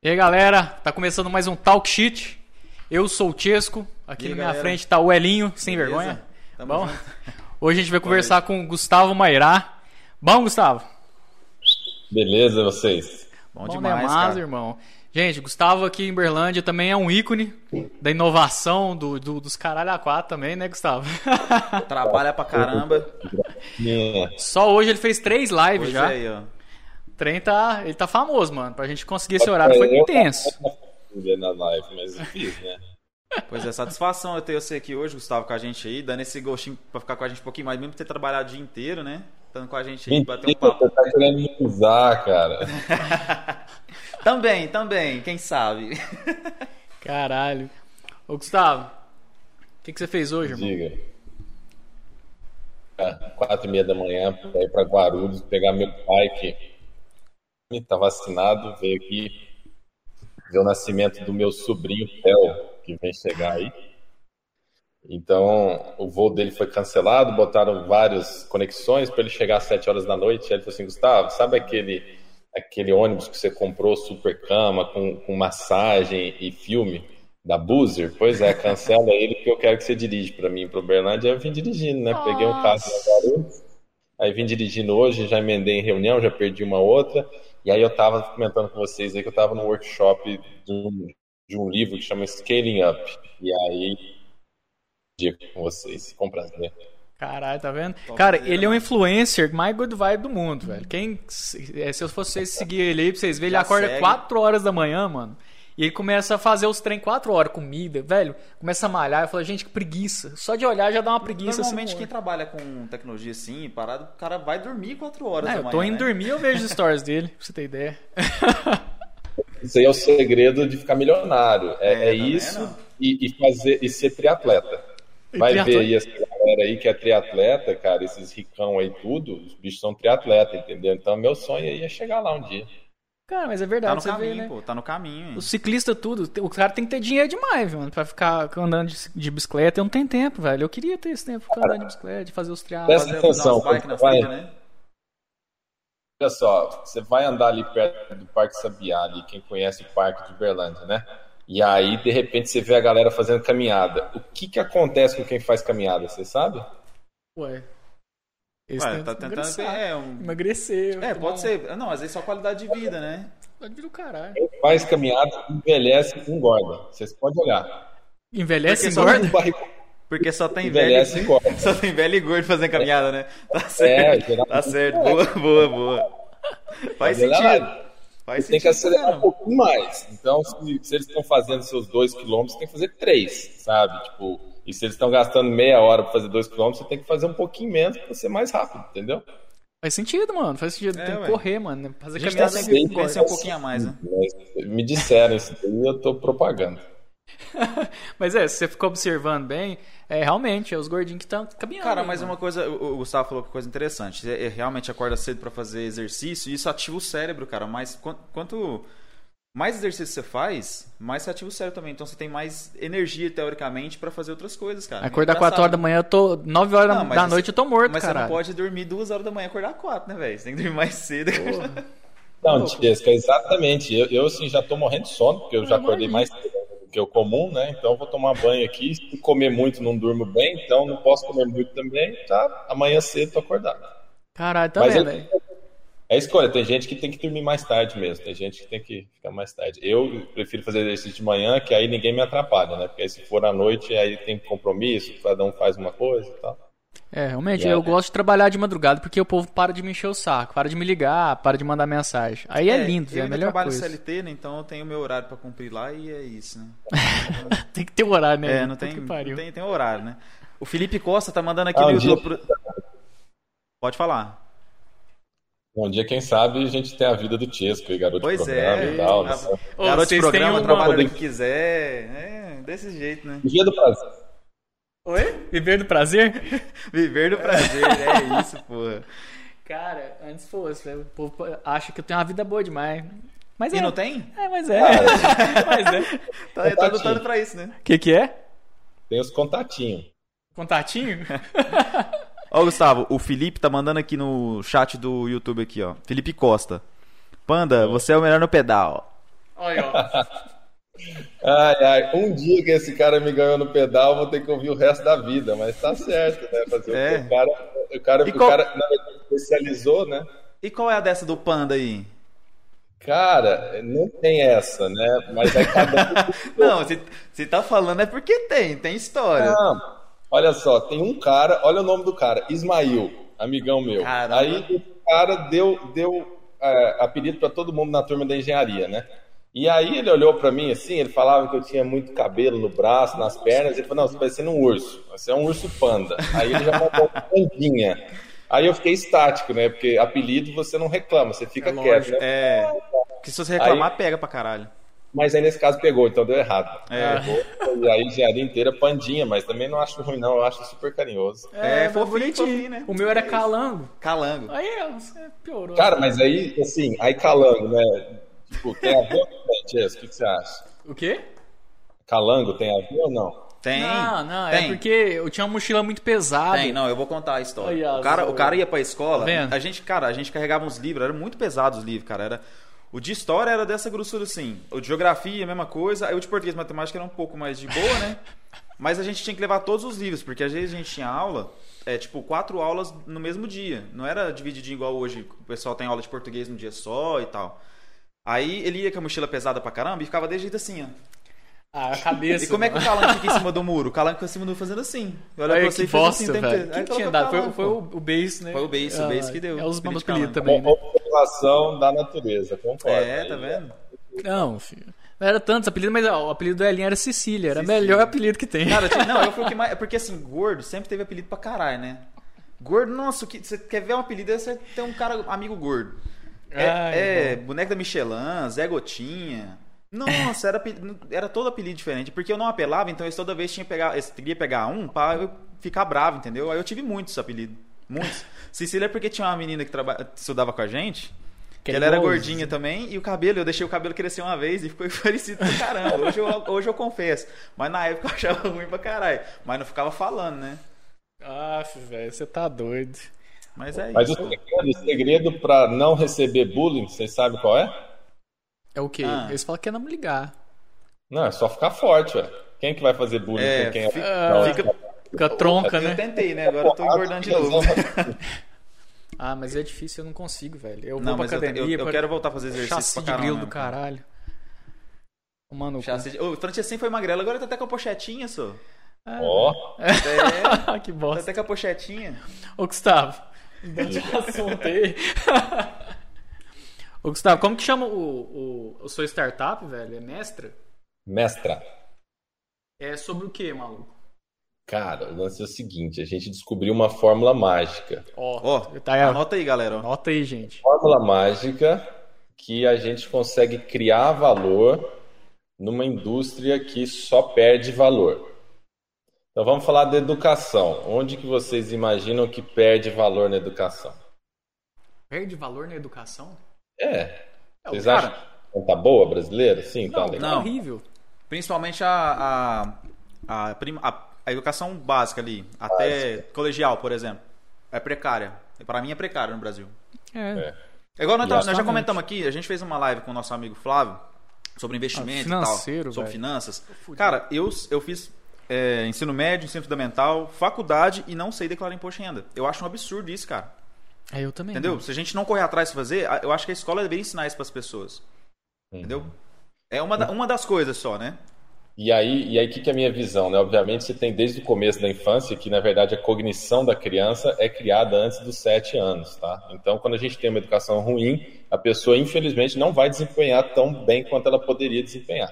E aí galera, tá começando mais um Talk Shit. Eu sou o Chesco, aqui aí, na minha galera? frente tá o Elinho, sem Beleza? vergonha. Tamo Bom, junto. hoje a gente vai conversar com o Gustavo Mairá. Bom, Gustavo? Beleza, vocês? Bom, Bom demais, demais, cara. irmão. Gente, Gustavo aqui em Berlândia também é um ícone da inovação do, do- dos caralho a quatro também, né, Gustavo? Trabalha pra caramba. Minha. Só hoje ele fez três lives Pois já. é aí, ó. O trem tá, ele tá famoso, mano. Pra gente conseguir esse horário foi intenso. na live, mas fiz, né? Pois é, satisfação eu ter você aqui hoje, Gustavo, com a gente aí, dando esse gostinho pra ficar com a gente um pouquinho mais, mesmo ter trabalhado o dia inteiro, né? Estando com a gente aí, bater um papo. você tá querendo me usar, cara. Também, também, quem sabe? Caralho. Ô, Gustavo, o que, que você fez hoje, irmão? Diga. Ah, Quatro e meia da manhã pra ir pra Guarulhos pegar meu pai tá vacinado, veio aqui ver o nascimento do meu sobrinho Theo, que vem chegar aí. Então, o voo dele foi cancelado, botaram várias conexões para ele chegar às 7 horas da noite. Aí ele falou assim: Gustavo, sabe aquele, aquele ônibus que você comprou super cama, com, com massagem e filme da Boozer? Pois é, cancela ele que eu quero que você dirija para mim, para Uberlândia. Aí eu vim dirigindo, né? Peguei um carro na Guarulhos, aí vim dirigindo hoje, já emendei em reunião, já perdi uma outra. E aí eu tava comentando com vocês aí que eu tava no workshop de um, de um livro que chama Scaling Up. E aí dia com vocês, com prazer. Caralho, tá vendo? Cara, ele é um influencer mais good vibe do mundo, velho. Quem, se é, se eu fosse vocês seguir ele aí pra vocês verem, ele Já acorda segue. 4 horas da manhã, mano. E ele começa a fazer os trem 4 horas, comida, velho. Começa a malhar. Eu falo, gente, que preguiça. Só de olhar já dá uma preguiça. Normalmente assim, quem trabalha com tecnologia assim, parado, o cara vai dormir 4 horas É, da eu manhã, tô indo né? dormir, eu vejo os stories dele, pra você ter ideia. Isso aí é o segredo de ficar milionário. É, É, é isso vendo? e, e fazer e ser triatleta. E Vai triatleta. ver aí essa galera aí que é triatleta, cara, esses ricão aí tudo, os bichos são triatleta, entendeu? Então meu sonho aí é chegar lá um dia. Cara, mas é Tá verdade, no você vê, caminho, né? pô, tá no caminho. hein? O ciclista tudo, o cara tem que ter dinheiro demais, mano, pra ficar andando de, de bicicleta. Eu não tenho tempo, velho. Eu queria ter esse tempo pra ficar andando de bicicleta, de fazer os triatlos. Presta Fazer atenção, na vai. né? Olha só, você vai andar ali perto do Parque Sabiá, ali, quem conhece o Parque de Uberlândia, né? E aí, de repente, você vê a galera fazendo caminhada. O que que acontece com quem faz caminhada, você sabe? Ué. Esse Ué, tem tá tentando emagrecer. é, um... Emagrecer. é, pode um- ser. Não, às vezes só qualidade de vida, né? Pode vir o caralho. Quem faz caminhada envelhece e engorda. Vocês podem olhar. Envelhece e Porque só- engorda? Barriga Porque só tem velho. envelhece e engorda. Só tem velho e gordo fazendo caminhada, né? Tá É, certo. geralmente Tá certo. Boa, boa, boa. Faz Mas sentido. Faz Tem sentido. que acelerar um pouquinho mais. Então, se, se eles estão fazendo seus 2 km, você tem que fazer 3, sabe? Tipo, e se eles estão gastando meia hora para fazer 2 km, você tem que fazer um pouquinho menos para ser mais rápido, entendeu? Faz sentido, mano. Faz sentido. É, tem que correr, mano. Fazer A gente caminhada tá engorda. vencer um pouquinho a mais, né? Me disseram isso daí eu tô propagando. Mas é, se você ficou observando bem, é realmente, é os gordinhos que estão caminhando. Cara, mas mano. uma coisa, o Gustavo falou que coisa interessante. Você é, realmente acorda cedo pra fazer exercício e isso ativa o cérebro, cara. Mas quan- quanto mais exercício você faz, mais você ativa o cérebro também. Então você tem mais energia, teoricamente, pra fazer outras coisas, cara. Acordar Engraçado. 4 horas da manhã, eu tô. 9 horas Não, mas da você- noite eu tô morto, Mas cara. você não pode dormir 2 horas da manhã e acordar 4, né, velho? Você tem que dormir mais cedo. Não, Tiesca, exatamente. Eu, eu assim, já tô morrendo de sono, porque eu já Eu acordei mais cedo do que o comum, né? Então eu vou tomar banho aqui. Se comer muito, não durmo bem, então não posso comer muito também, tá? Amanhã cedo tô acordado. Caralho, tá Mas vendo, eu- velho? É escolha, tem gente que tem que dormir mais tarde mesmo, tem gente que tem que ficar mais tarde. Eu prefiro fazer exercício de manhã, que aí ninguém me atrapalha, né? Porque aí se for à noite, aí tem compromisso, cada um faz uma coisa e tal. É, realmente, Yeah. eu gosto de trabalhar de madrugada porque o povo para de me encher o saco, para de me ligar, para de mandar mensagem. Aí é, lindo, eu é a ainda melhor trabalho coisa. CLT, né? Então eu tenho meu horário pra cumprir lá e é isso, né? Tem que ter um horário, né? É, não tem, que não tem, tem horário, né? O Felipe Costa tá mandando aqui Ah, no dia- YouTube. pro- Pode falar. Um dia, quem sabe, a gente tem a vida do Tiesco, aí, garoto Pois de programa é. e tal. a- né? Ô, Garoto de vocês programa, têm trabalha Poder- que quiser. É, desse jeito, né? Dia do prazer. Oi? Viver do prazer? Viver do prazer, é isso, porra. Cara, antes fosse, velho, o povo acha que eu tenho uma vida boa demais. Mas E é. não tem? É, mas é. mas é. Tá, tá lutando pra isso, né? O que que é? Tem os contatinhos. Contatinho? Ó, Gustavo, o Felipe tá mandando aqui no chat do YouTube aqui, ó. Felipe Costa. Panda, você é o melhor no pedal. Olha, ó. Ai, ai, um dia que esse cara me ganhou no pedal, eu vou ter que ouvir o resto da vida, mas tá certo, né? Fazer É. o, cara, o cara, E o qual- cara na verdade, especializou, né? E qual é a dessa do panda aí? Cara, não tem essa, né? Mas aí cada um Não, se, se tá falando é porque tem, tem história. Não, olha só, tem um cara, olha o nome do cara, Ismail, amigão meu. Caramba. Aí o cara deu, deu é, apelido para todo mundo na turma da engenharia, né? E aí ele olhou para mim assim, ele falava que eu tinha muito cabelo no braço, nas pernas, ele falou, não, você tá parecendo um urso, você é um urso panda. Aí ele já uma pandinha. Aí eu fiquei estático, né? Porque apelido você não reclama, você fica É quieto, né? É. Porque se você reclamar, pega pra caralho. Mas aí nesse caso pegou, então deu errado. É. Pegou, e aí engenharia inteira pandinha, mas também não acho ruim não, eu acho super carinhoso. É, mas fofinho, fofinho, né? O meu era calango. Calango. Aí, ó, você piorou. Cara, mas aí, assim, aí calango, né? Tipo, tem a ver ou não tem, Jess? O que, você acha? O quê? Calango tem a ver ou não? Tem. Não, não, tem. é porque eu tinha uma mochila muito pesada. Tem, não, eu vou contar a história. O, cara, o cara ia pra escola, Tá vendo? a gente, cara, a gente carregava uns livros, eram muito pesados os livros, cara. Era, o de história era dessa grossura assim. O de geografia, a mesma coisa. Aí o de português e matemática era um pouco mais de boa, né? Mas a gente tinha que levar todos os livros, porque às vezes a gente tinha aula, é tipo, quatro aulas no mesmo dia. Não era divididinho igual hoje, o pessoal tem aula de português num dia só e tal. Aí ele ia com a mochila pesada pra caramba e ficava desse jeito assim, ó. Ah, a cabeça. E como é que o Calango fica em cima do muro? O Calango fica em cima do muro fazendo assim. Olha pra você e fez assim tempo velho. que tinha dado? Foi, foi o, o Base, né? Foi o Base, o Base que deu. É os apelidos também, né? Observação da natureza, concordo. É, Aí, tá vendo? Não, filho. Não era tantos apelidos, mas ó, o apelido do Elinho era Cecília. Era o melhor apelido que tem. Cara, tipo, não, eu fui o que mais. é Porque assim, gordo sempre teve apelido pra caralho, né? Gordo, nossa, que, você quer ver um apelido, você ter um cara, amigo gordo. É, Ai, é boneco da Michelin, Zé Gotinha. Nossa, era, era todo apelido diferente. Porque eu não apelava, então eu toda vez tinha que pegar, eu queria pegar um pra eu ficar bravo, entendeu? Aí eu tive muitos apelidos. Muitos. Cecília é porque tinha uma menina que traba, estudava com a gente. Que ela era gordinha também, e o cabelo, eu deixei o cabelo crescer uma vez e ficou parecido pra caramba. Hoje eu, hoje eu confesso. Mas na época eu achava ruim pra caralho. Mas não ficava falando, né? Ah, velho, você tá doido. Mas é Mas o isso. segredo, o segredo para não receber bullying, vocês sabem qual é? É o quê? Ah. Eles falam que é não me ligar. Não, é só ficar forte, ué. Quem que vai fazer bullying É, com quem é fica- Não, fica- Fica tronca, Eu né? tentei, né? Agora eu tô engordando de novo. Ah, mas é difícil, eu não consigo, velho. Eu vou Não, pra eu, te- academia, eu, eu pra- quero voltar a fazer exercício chassi pra de caramba. grilo do caralho. Mano, Chassi de... O sempre foi magrelo, agora tá até com a pochetinha, só. Ó, É, que tá bosta. até com a pochetinha. Ô, Gustavo, mudando de assunto aí. Ô, Gustavo, como que chama o, o, o sua startup, velho? É mestra? mestra. É sobre o que, maluco? Cara, o lance é o seguinte, a gente descobriu uma fórmula mágica. Ó, Ó, tá aí, anota aí, galera. Anota aí, gente. Fórmula mágica que a gente consegue criar valor numa indústria que só perde valor. Então vamos falar da educação. Onde que vocês imaginam que perde valor na educação? Perde valor na educação? É. É, Vocês cara, acham que tá boa brasileira? Sim, tá Não, legal. tá Não. horrível. Principalmente a, a, a, prima- a- a educação básica ali, até colegial, por exemplo. É precária. Pra mim é precária no Brasil. É. É igual nós, nós já comentamos aqui, a gente fez uma live com o nosso amigo Flávio sobre investimento Ah, e tal, sobre velho. finanças. Cara, eu, eu fiz é, ensino médio, ensino fundamental, faculdade e não sei declarar imposto de renda. Eu acho um absurdo isso, cara. É, eu também. Entendeu? não. Se a gente não correr atrás de fazer, eu acho que a escola deveria ensinar isso pras pessoas. Uhum. Entendeu? É uma, da- uma das coisas só, né? E aí, e aí, o que, que é a minha visão? Né? Obviamente, você tem desde o começo da infância que, na verdade, a cognição da criança é criada antes dos sete anos, tá? Então, quando a gente tem uma educação ruim, a pessoa, infelizmente, não vai desempenhar tão bem quanto ela poderia desempenhar.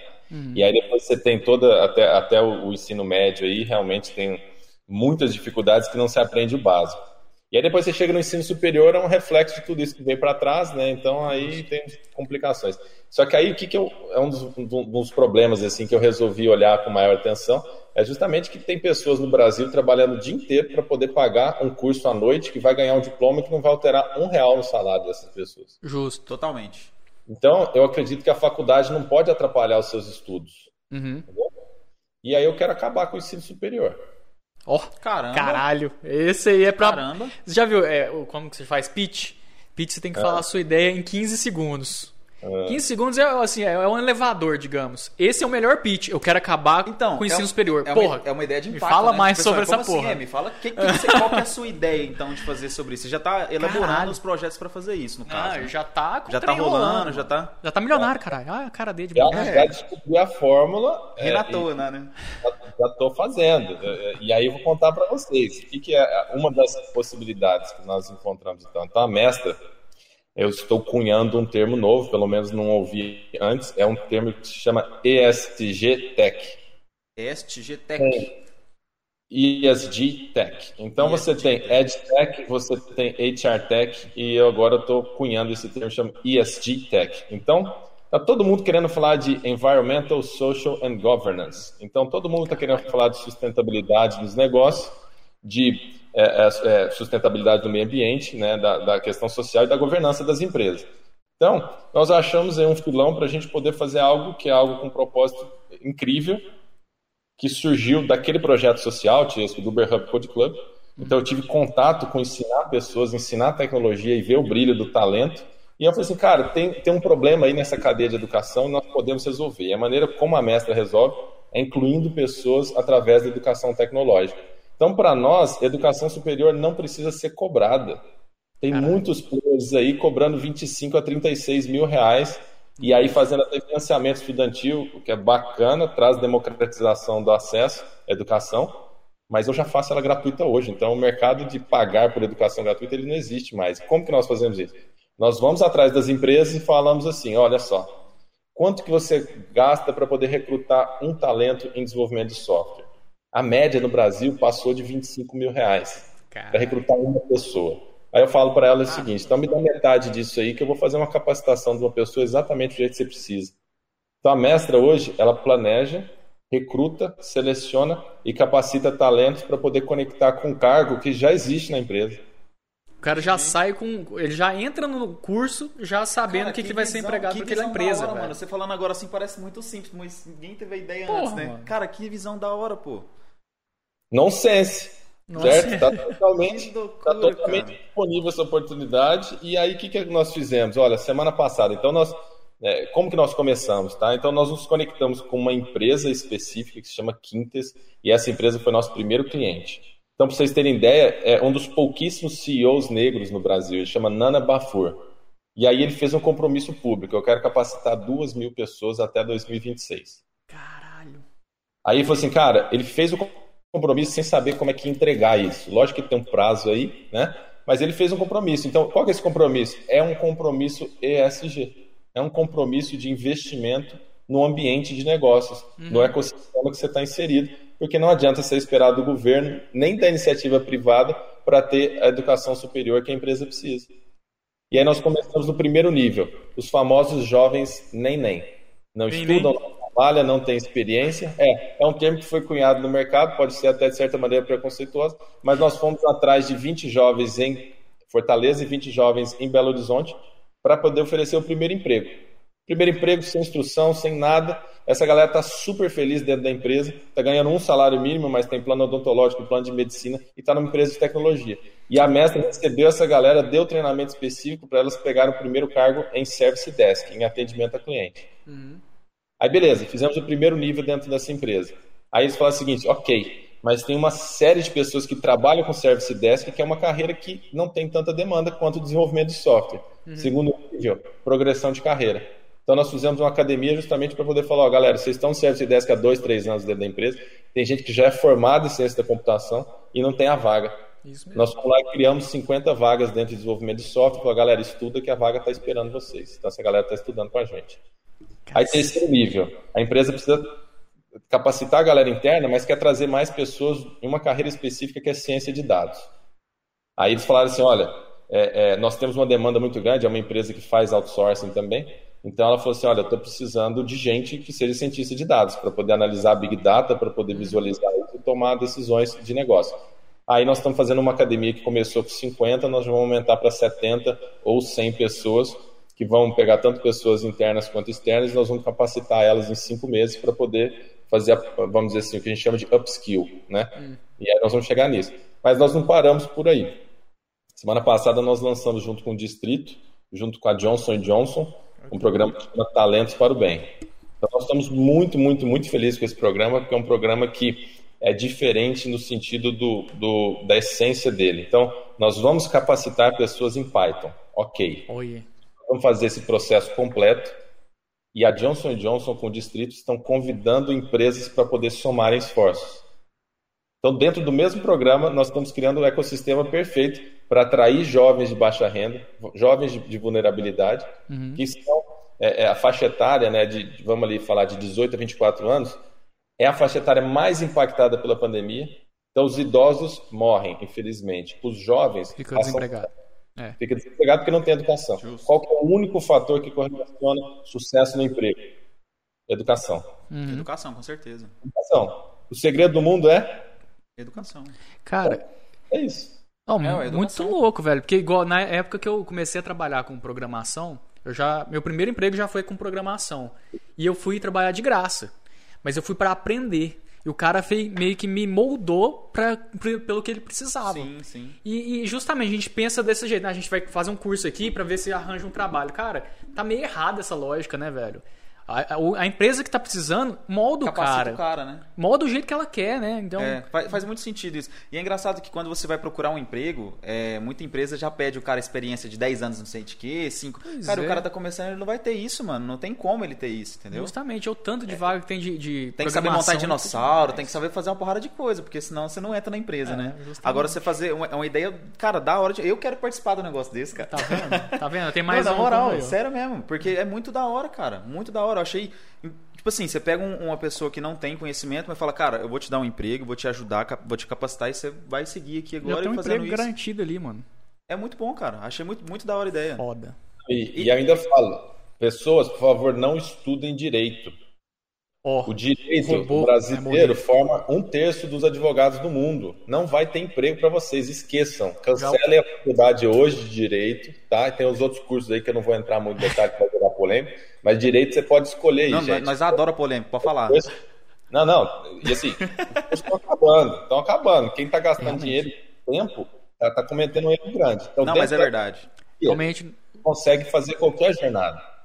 E aí, depois você tem toda, até, até o, o ensino médio aí, realmente tem muitas dificuldades que não se aprende o básico. E aí, depois você chega no ensino superior, é um reflexo de tudo isso que veio para trás, né? Então, aí tem complicações. Só que aí o que, que eu, é um dos, um dos problemas assim que eu resolvi olhar com maior atenção é justamente que tem pessoas no Brasil trabalhando o dia inteiro para poder pagar um curso à noite que vai ganhar um diploma que não vai alterar um real no salário dessas pessoas. Justo. Totalmente. Então eu acredito que a faculdade não pode atrapalhar os seus estudos. Uhum. E aí eu quero acabar com o ensino superior. Ó, Caramba. caralho. Esse aí é pra. Caramba. Você já viu é, como que você faz pitch? Pitch você tem que É. falar a sua ideia em 15 segundos. 15 segundos é assim, é um elevador, digamos. Esse é o melhor pitch. Eu quero acabar Então, com o ensino é um- superior. É uma, porra, é uma ideia de me impacto. fala né? mais Pessoal, sobre essa assim, porra. é? Me fala que, que você- qual que é a sua ideia, então, de fazer sobre isso. Você já tá elaborando Caralho. os projetos pra fazer isso, no caso. Ah, né? já tá Já tá trem rolando, já tá. Já tá milionário, caralho. Ah, a cara dele de Já, já descobri a fórmula. é, Renatou, e né, né? já estou fazendo. É, E aí eu vou contar para vocês. O que, que é uma das possibilidades que nós encontramos então? Então, a mestra, eu estou cunhando um termo novo, pelo menos não ouvi antes. É um termo que se chama ESG Tech. SG Tech. ESG Tech. Então você ESG tem Tech. Ed Tech, você tem HR Tech e eu agora estou cunhando esse termo chama ESG Tech. Então tá todo mundo querendo falar de Environmental, Social and Governance. Então todo mundo está querendo falar de sustentabilidade dos negócios, de é, é, é, sustentabilidade do meio ambiente, né, da, da questão social e da governança das empresas. Então nós achamos aí um filão para a gente poder fazer algo que é algo com um propósito incrível que surgiu daquele projeto social, Tiesco, do Uber Hub Code Club. Então eu tive contato com ensinar pessoas, ensinar tecnologia e ver o brilho do talento. E eu falei assim, cara, tem, tem um problema aí nessa cadeia de educação nós podemos resolver. E a maneira como a mestra resolve é incluindo pessoas através da educação tecnológica. Então, para nós, educação superior não precisa ser cobrada. Tem muitos players aí cobrando 25 a 36 mil reais e aí fazendo até financiamento estudantil, o que é bacana, traz democratização do acesso à educação, mas eu já faço ela gratuita hoje. Então, o mercado de pagar por educação gratuita ele não existe mais. Como que nós fazemos isso? Nós vamos atrás das empresas e falamos assim, olha só, quanto que você gasta para poder recrutar um talento em desenvolvimento de software? A média no Brasil passou de 25 mil reais para recrutar uma pessoa. Aí eu falo para ela o seguinte: então me dá metade disso aí que eu vou fazer uma capacitação de uma pessoa exatamente do jeito que você precisa. Então a mestra hoje, ela planeja, recruta, seleciona e capacita talentos para poder conectar com o cargo que já existe na empresa. o cara já sai com. Ele já entra no curso já sabendo o que, que vai ser visão- empregado que para aquela visão da empresa, hora, velho. mano. Você falando agora assim parece muito simples, mas ninguém teve a ideia Porra, antes, né? mano. Cara, que visão da hora, pô. Nonsense. Nossa. Certo? Está totalmente, Que loucura, tá totalmente cara. disponível essa oportunidade. E aí, o que, que nós fizemos? Olha, semana passada, então nós. é, como que nós começamos, tá? Então nós nos conectamos com uma empresa específica que se chama Quintes, e essa empresa foi nosso primeiro cliente. Então, para vocês terem ideia, é um dos pouquíssimos CEOs negros no Brasil, ele chama Nana Bafur. E aí ele fez um compromisso público, eu quero capacitar duas mil pessoas até 2026. Caralho. Aí ele falou assim, cara, ele fez o compromisso sem saber como é que entregar isso. Lógico que tem um prazo aí, né? Mas ele fez um compromisso. Então, qual que é esse compromisso? É um compromisso ESG. É um compromisso de investimento no ambiente de negócios, no ecossistema que você está inserido, porque não adianta você esperar do governo, nem da iniciativa privada, para ter a educação superior que a empresa precisa. E aí nós começamos no primeiro nível, os famosos jovens nem nem. Não Nem, estudam, não trabalham, não têm experiência. É, é um termo que foi cunhado no mercado, pode ser até de certa maneira preconceituoso, mas nós fomos atrás de 20 jovens em Fortaleza e 20 jovens em Belo Horizonte para poder oferecer o primeiro emprego. Primeiro emprego sem instrução, sem nada. Essa galera está super feliz dentro da empresa, está ganhando um salário mínimo, mas tem plano odontológico, plano de medicina e está numa empresa de tecnologia. E a mestra recebeu essa galera, deu treinamento específico para elas pegarem o primeiro cargo em Service Desk, em atendimento a cliente. Aí beleza, fizemos o primeiro nível dentro dessa empresa. Aí eles falaram o seguinte, ok, mas tem uma série de pessoas que trabalham com Service Desk, que é uma carreira que não tem tanta demanda quanto o desenvolvimento de software. Segundo nível, progressão de carreira. Então nós fizemos uma academia justamente para poder falar, ó, galera, vocês estão no Service Desk há dois, três anos dentro da empresa, tem gente que já é formada em ciência da computação e não tem a vaga. Nós fomos lá e criamos 50 vagas dentro de desenvolvimento de software, falou, galera, estuda que a vaga está esperando vocês. Então essa galera está estudando com a gente. Aí terceiro nível, a empresa precisa capacitar a galera interna, mas quer trazer mais pessoas em uma carreira específica que é ciência de dados. Aí eles falaram assim, olha, é, é, nós temos uma demanda muito grande, é uma empresa que faz outsourcing também, então ela falou assim, olha, eu estou precisando de gente que seja cientista de dados, para poder analisar Big Data, para poder visualizar e tomar decisões de negócio. Aí nós estamos fazendo uma academia que começou com 50, nós vamos aumentar para 70 ou 100 pessoas, que vão pegar tanto pessoas internas quanto externas, e nós vamos capacitar elas em cinco meses para poder fazer, vamos dizer assim, o que a gente chama de upskill, né? E aí nós vamos chegar nisso. Mas nós não paramos por aí. Semana passada nós lançamos junto com o Distrito, junto com a Johnson Johnson, um programa que chama Talentos para o Bem. Então, nós estamos muito, muito, muito felizes com esse programa, porque é um programa que é diferente no sentido do, do, da essência dele. Então, nós vamos capacitar pessoas em Python. Ok. Oi. Vamos fazer esse processo completo. E a Johnson Johnson com o distrito estão convidando empresas para poder somarem esforços. Então, dentro do mesmo programa, nós estamos criando um ecossistema perfeito para atrair jovens de baixa renda, jovens de vulnerabilidade, uhum. que são é, é, a faixa etária, né, de, vamos ali falar de 18 a 24 anos, é a faixa etária mais impactada pela pandemia. Então, os idosos morrem, infelizmente. Os jovens. Fica desempregado. É. Fica desempregado porque não tem educação. Justo. Qual é o único fator que correlaciona sucesso no emprego? Educação. Uhum. Educação, com certeza. Educação. O segredo do mundo é? Educação. Cara. É isso. Oh, é, muito louco, velho. Porque igual na época que eu comecei a trabalhar com programação, eu já meu primeiro emprego já foi com programação. E eu fui trabalhar de graça. Mas eu fui para aprender. E o cara fez, meio que me moldou pra, pelo que ele precisava. Sim, sim. E, e justamente a gente pensa desse jeito, né? A gente vai fazer um curso aqui para ver se arranja um trabalho. Cara, tá meio errada essa lógica, né, velho? A, a, a, empresa que está precisando molda o cara. o cara, né? Molda o jeito que ela quer, né? Então... É, faz, faz, muito sentido isso. E é engraçado que quando você vai procurar um emprego, é, muita empresa já pede o cara experiência de 10 anos, não sei de quê, 5. Cara, é. o cara tá começando, ele não vai ter isso, mano. Não tem como ele ter isso, entendeu? Justamente, é o tanto de vaga que tem de, de Tem que saber montar dinossauro, tem que saber fazer uma porrada de coisa, porque senão você não entra na empresa, é, né? Justamente. Agora você fazer uma, uma, ideia, cara, da hora de... Eu quero participar do negócio desse, cara. Tá vendo? Tá vendo? Tem mais não, um na moral, sério mesmo. Porque é muito da hora, cara. Muito da hora. Eu achei Tipo assim, você pega um, uma pessoa que não tem conhecimento, mas fala, cara, eu vou te dar um emprego, vou te ajudar, vou te capacitar e você vai seguir aqui agora Já tem um fazendo emprego isso. garantido ali, mano. É muito bom, cara. Achei muito, muito da hora a ideia. Foda. E, e ainda falo, pessoas, por favor, não estudem direito. Oh, o direito brasileiro forma um terço dos advogados do mundo. Não vai ter emprego para vocês, esqueçam. Cancelem a faculdade hoje de direito, tá? Tem os outros cursos aí que eu não vou entrar muito em detalhe para virar polêmica, mas direito você pode escolher aí, não, gente. Nós adora polêmica, pode falar. Não, não. E assim, estão acabando, estão acabando. Quem está gastando dinheiro, tempo, está tá cometendo um erro grande. Então, não, mas é verdade. Realmente consegue fazer qualquer jornada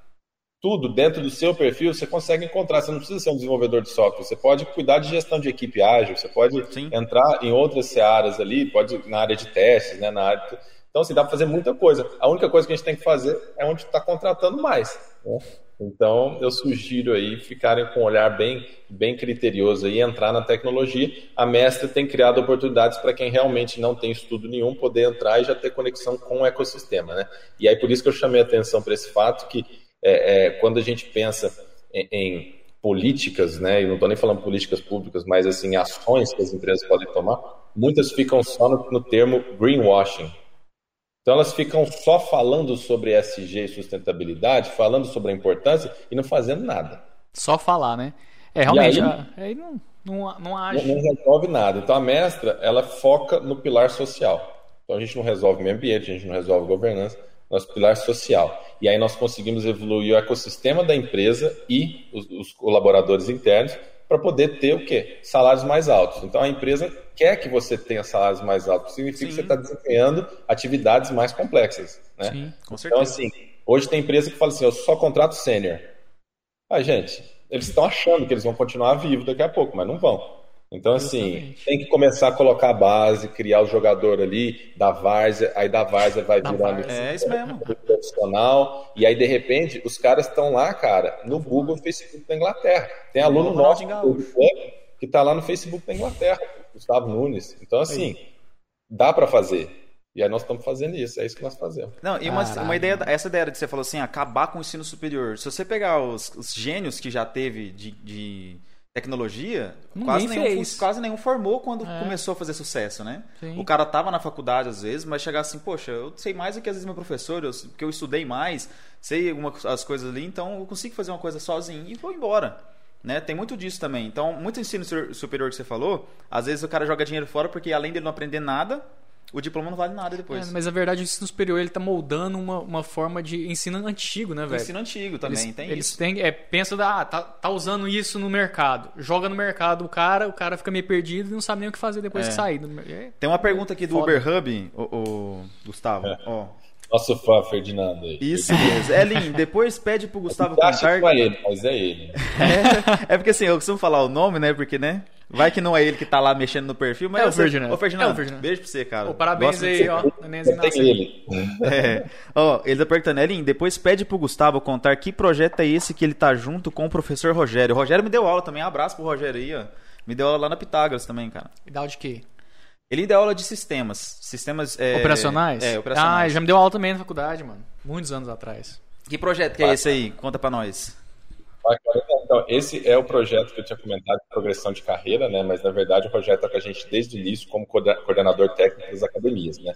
tudo dentro do seu perfil você consegue encontrar. Você não precisa ser um desenvolvedor de software. Você pode cuidar de gestão de equipe ágil. Você pode Sim. entrar em outras searas ali, pode na área de testes, né, na área. Então, assim, dá para fazer muita coisa. A única coisa que a gente tem que fazer é onde está contratando mais. Né? Então, eu sugiro aí ficarem com um olhar bem, bem criterioso e entrar na tecnologia. A Mestre tem criado oportunidades para quem realmente não tem estudo nenhum poder entrar e já ter conexão com o ecossistema, né? E aí por isso que eu chamei a atenção para esse fato que é, é, quando a gente pensa em, em políticas, né, e não estou nem falando políticas públicas, mas assim ações que as empresas podem tomar, muitas ficam só no, no termo greenwashing. Então elas ficam só falando sobre SG e sustentabilidade, falando sobre a importância e não fazendo nada. Só falar, né? É, realmente, aí, aí não, não, não age. Não, não resolve nada. Então a mestra, ela foca no pilar social. Então a gente não resolve meio ambiente, a gente não resolve governança, nosso pilar social. E aí nós conseguimos evoluir o ecossistema da empresa e os, os colaboradores internos para poder ter o quê? Salários mais altos. Então a empresa quer que você tenha salários mais altos, significa Sim. que você está desempenhando atividades mais complexas. Né? Sim, com então, certeza. Então, assim, hoje tem empresa que fala assim: eu só contrato sênior. Ah, gente, eles estão achando que eles vão continuar vivos daqui a pouco, mas não vão. Então, assim, Exatamente. tem que começar a colocar a base, criar o jogador ali da várzea, aí da várzea vai virando é isso mesmo. profissional, e aí, de repente, os caras estão lá, cara, no Google Facebook da Inglaterra. Tem aluno nosso que está lá no Facebook da Inglaterra, Gustavo Nunes. Então, assim, dá para fazer. E aí nós estamos fazendo isso, é isso que nós fazemos. Não, e uma, uma ideia, essa ideia de você falou assim, acabar com o ensino superior. Se você pegar os, os gênios que já teve de, de tecnologia, quase nenhum, quase nenhum formou quando é. começou a fazer sucesso, né? Sim. O cara tava na faculdade às vezes, mas chegar assim, poxa, eu sei mais do que às vezes meu professor, eu, porque eu estudei mais, sei algumas as coisas ali, então eu consigo fazer uma coisa sozinho e vou embora. Né? Tem muito disso também. Então, muito ensino superior que você falou, às vezes o cara joga dinheiro fora porque além dele não aprender nada, o diploma não vale nada depois. É, mas a verdade, o ensino superior ele tá moldando uma, uma forma de ensino antigo, né, velho? Ensino antigo também, eles, tem eles isso. Têm, é, pensa, ah, tá, tá usando isso no mercado. Joga no mercado o cara, o cara fica meio perdido e não sabe nem o que fazer depois é. que sair. É, tem uma pergunta aqui do Foda. Uber Hub, o, o Gustavo. É. Ó, Nosso fã, Ferdinando. Aí. Isso mesmo. Elin, depois pede pro Gustavo contar. Acho que não é ele, mas é ele. É, é, porque assim, eu costumo falar o nome, né? Porque, né? Vai que não é ele que tá lá mexendo no perfil, mas é o Ferdinando. Ô, Ferdinando, é o Ferdinando. beijo pra você, cara. Ô, parabéns aí, ó. Nenenzinho Tem ele. É. Ó, ele tá perguntando, Elin, depois pede pro Gustavo contar que projeto é esse que ele tá junto com o professor Rogério. O Rogério me deu aula também, um abraço pro Rogério aí, ó. Me deu aula lá na Pitágoras também, cara. E dá aula de quê? Ele deu aula de sistemas. Sistemas. É, operacionais? É, operacionais. Ah, já me deu aula também na faculdade, mano. Muitos anos atrás. Que projeto que é esse aí? Conta pra nós. Então, esse é o projeto que eu tinha comentado de progressão de carreira, né? Mas na verdade o projeto é que a gente desde o início como coordenador técnico das academias, né?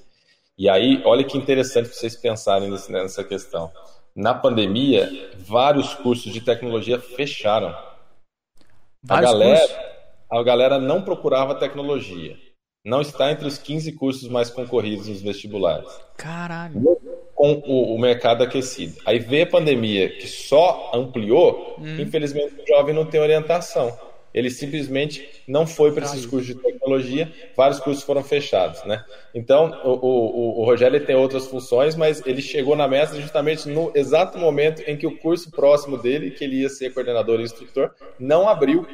E aí, olha que interessante vocês pensarem nessa questão. Na pandemia, vários cursos de tecnologia fecharam. Vários a galera, cursos? a galera não procurava tecnologia não está entre os 15 cursos mais concorridos nos vestibulares. Caralho. Com o, o mercado aquecido. Aí veio a pandemia, que só ampliou, hum. infelizmente o jovem não tem orientação. Ele simplesmente não foi para esses cursos de tecnologia, vários cursos foram fechados, né? Então, o, o, o Rogério tem outras funções, mas ele chegou na mestra justamente no exato momento em que o curso próximo dele, que ele ia ser coordenador e instrutor, não abriu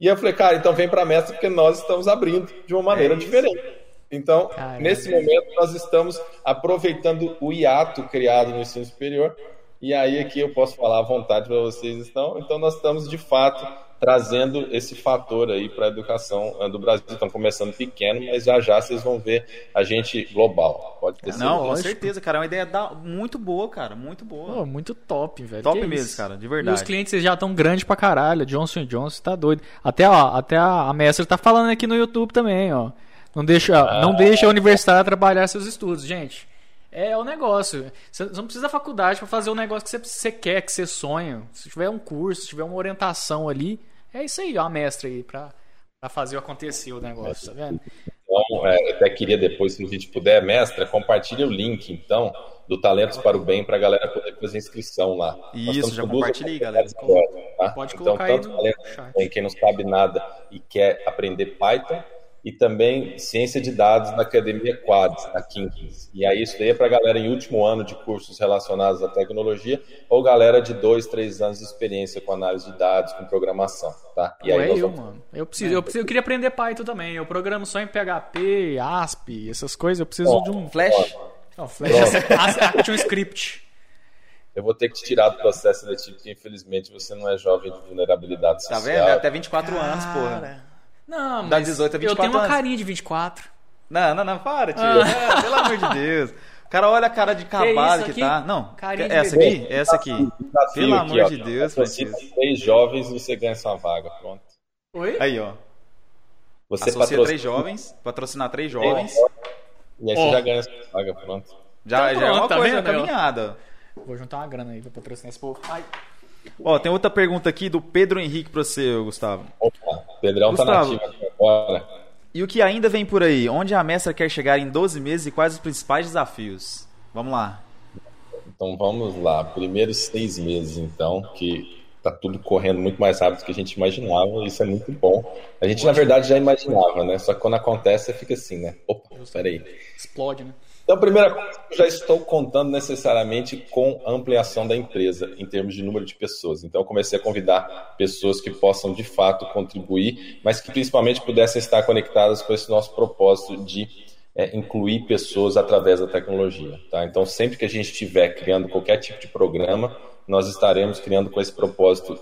e eu falei, cara, então vem para a mestra porque nós estamos abrindo de uma maneira é diferente. Então, Caramba. nesse momento, nós estamos aproveitando o hiato criado no ensino superior. E aí aqui eu posso falar à vontade para vocês estão. Então, nós estamos de fato trazendo esse fator aí para a educação eh, do Brasil. Estão começando pequeno, mas já já vocês vão ver a gente global. Pode ter Não, com certeza, cara. É uma ideia muito boa, cara. Muito boa. Pô, muito top, velho. Top que mesmo, isso? cara. De verdade. E os clientes já estão grandes pra caralho. Johnson Johnson tá doido. Até, ó, até a, a mestra tá falando aqui no YouTube também, ó. Não deixa, ah. não deixa a universidade trabalhar seus estudos, gente. É o negócio. Você não precisa da faculdade para fazer o negócio que você, você, quer, que você sonha. Se tiver um curso, se tiver uma orientação ali, é isso aí, ó, a mestra aí, pra, pra fazer acontecer o negócio, tá vendo? Então, é, até queria depois, se a gente puder, mestra, compartilha o link, então, do Talentos para o Bem, para a galera poder fazer inscrição lá. Isso, já compartilha aí, galera. Agora, tá? Pode então, colocar tanto aí no chat. quem não sabe nada e quer aprender Python, e também ciência de dados na Academia Quads, em 15. E aí isso daí é para galera em último ano de cursos relacionados à tecnologia ou galera de dois, três anos de experiência com análise de dados, com programação, tá? E aí é eu, vamos... mano. Eu preciso, eu preciso, eu queria aprender Python também. Eu programo só em PHP, ASP, essas coisas. Eu preciso de um Flash. Não, Flash é Script. Eu vou ter que te tirar do processo seletivo, porque infelizmente você não é jovem de vulnerabilidade social. Tá vendo? É até 24 Cara... anos, porra. Não, mas da 18 a 24 eu tenho uma anos. carinha de 24. Não, não, não, para, tio. Ah. É, pelo amor de Deus. O cara olha a cara de cavalo que, que tá. Não, carinha essa aqui, essa aqui. Desafio pelo amor aqui, de ó, Deus, Francisco. três jovens e você ganha sua vaga, pronto. Oi? Aí, ó. Você patrocina três jovens, patrocinar três jovens. E aí oh. você já ganha sua vaga, pronto. Já, então, já é uma tá coisa, vendo, caminhada. Vou juntar uma grana aí pra patrocinar esse povo. Ai. Ó, tem outra pergunta aqui do Pedro Henrique pra você, Gustavo. Opa, Pedrão Gustavo, tá nativo agora. E o que ainda vem por aí? Onde a mestra quer chegar em 12 meses e quais os principais desafios? Vamos lá. Então vamos lá. Primeiros seis meses, então, que tá tudo correndo muito mais rápido do que a gente imaginava. Isso é muito bom. A gente, na verdade, já imaginava, né? Só que quando acontece, fica assim, né? Opa, peraí. Explode, né? Então, a primeira coisa, eu já estou contando necessariamente com ampliação da empresa em termos de número de pessoas. Então, eu comecei a convidar pessoas que possam de fato contribuir, mas que principalmente pudessem estar conectadas com esse nosso propósito de é, incluir pessoas através da tecnologia. Tá? Então, sempre que a gente estiver criando qualquer tipo de programa, nós estaremos criando com esse propósito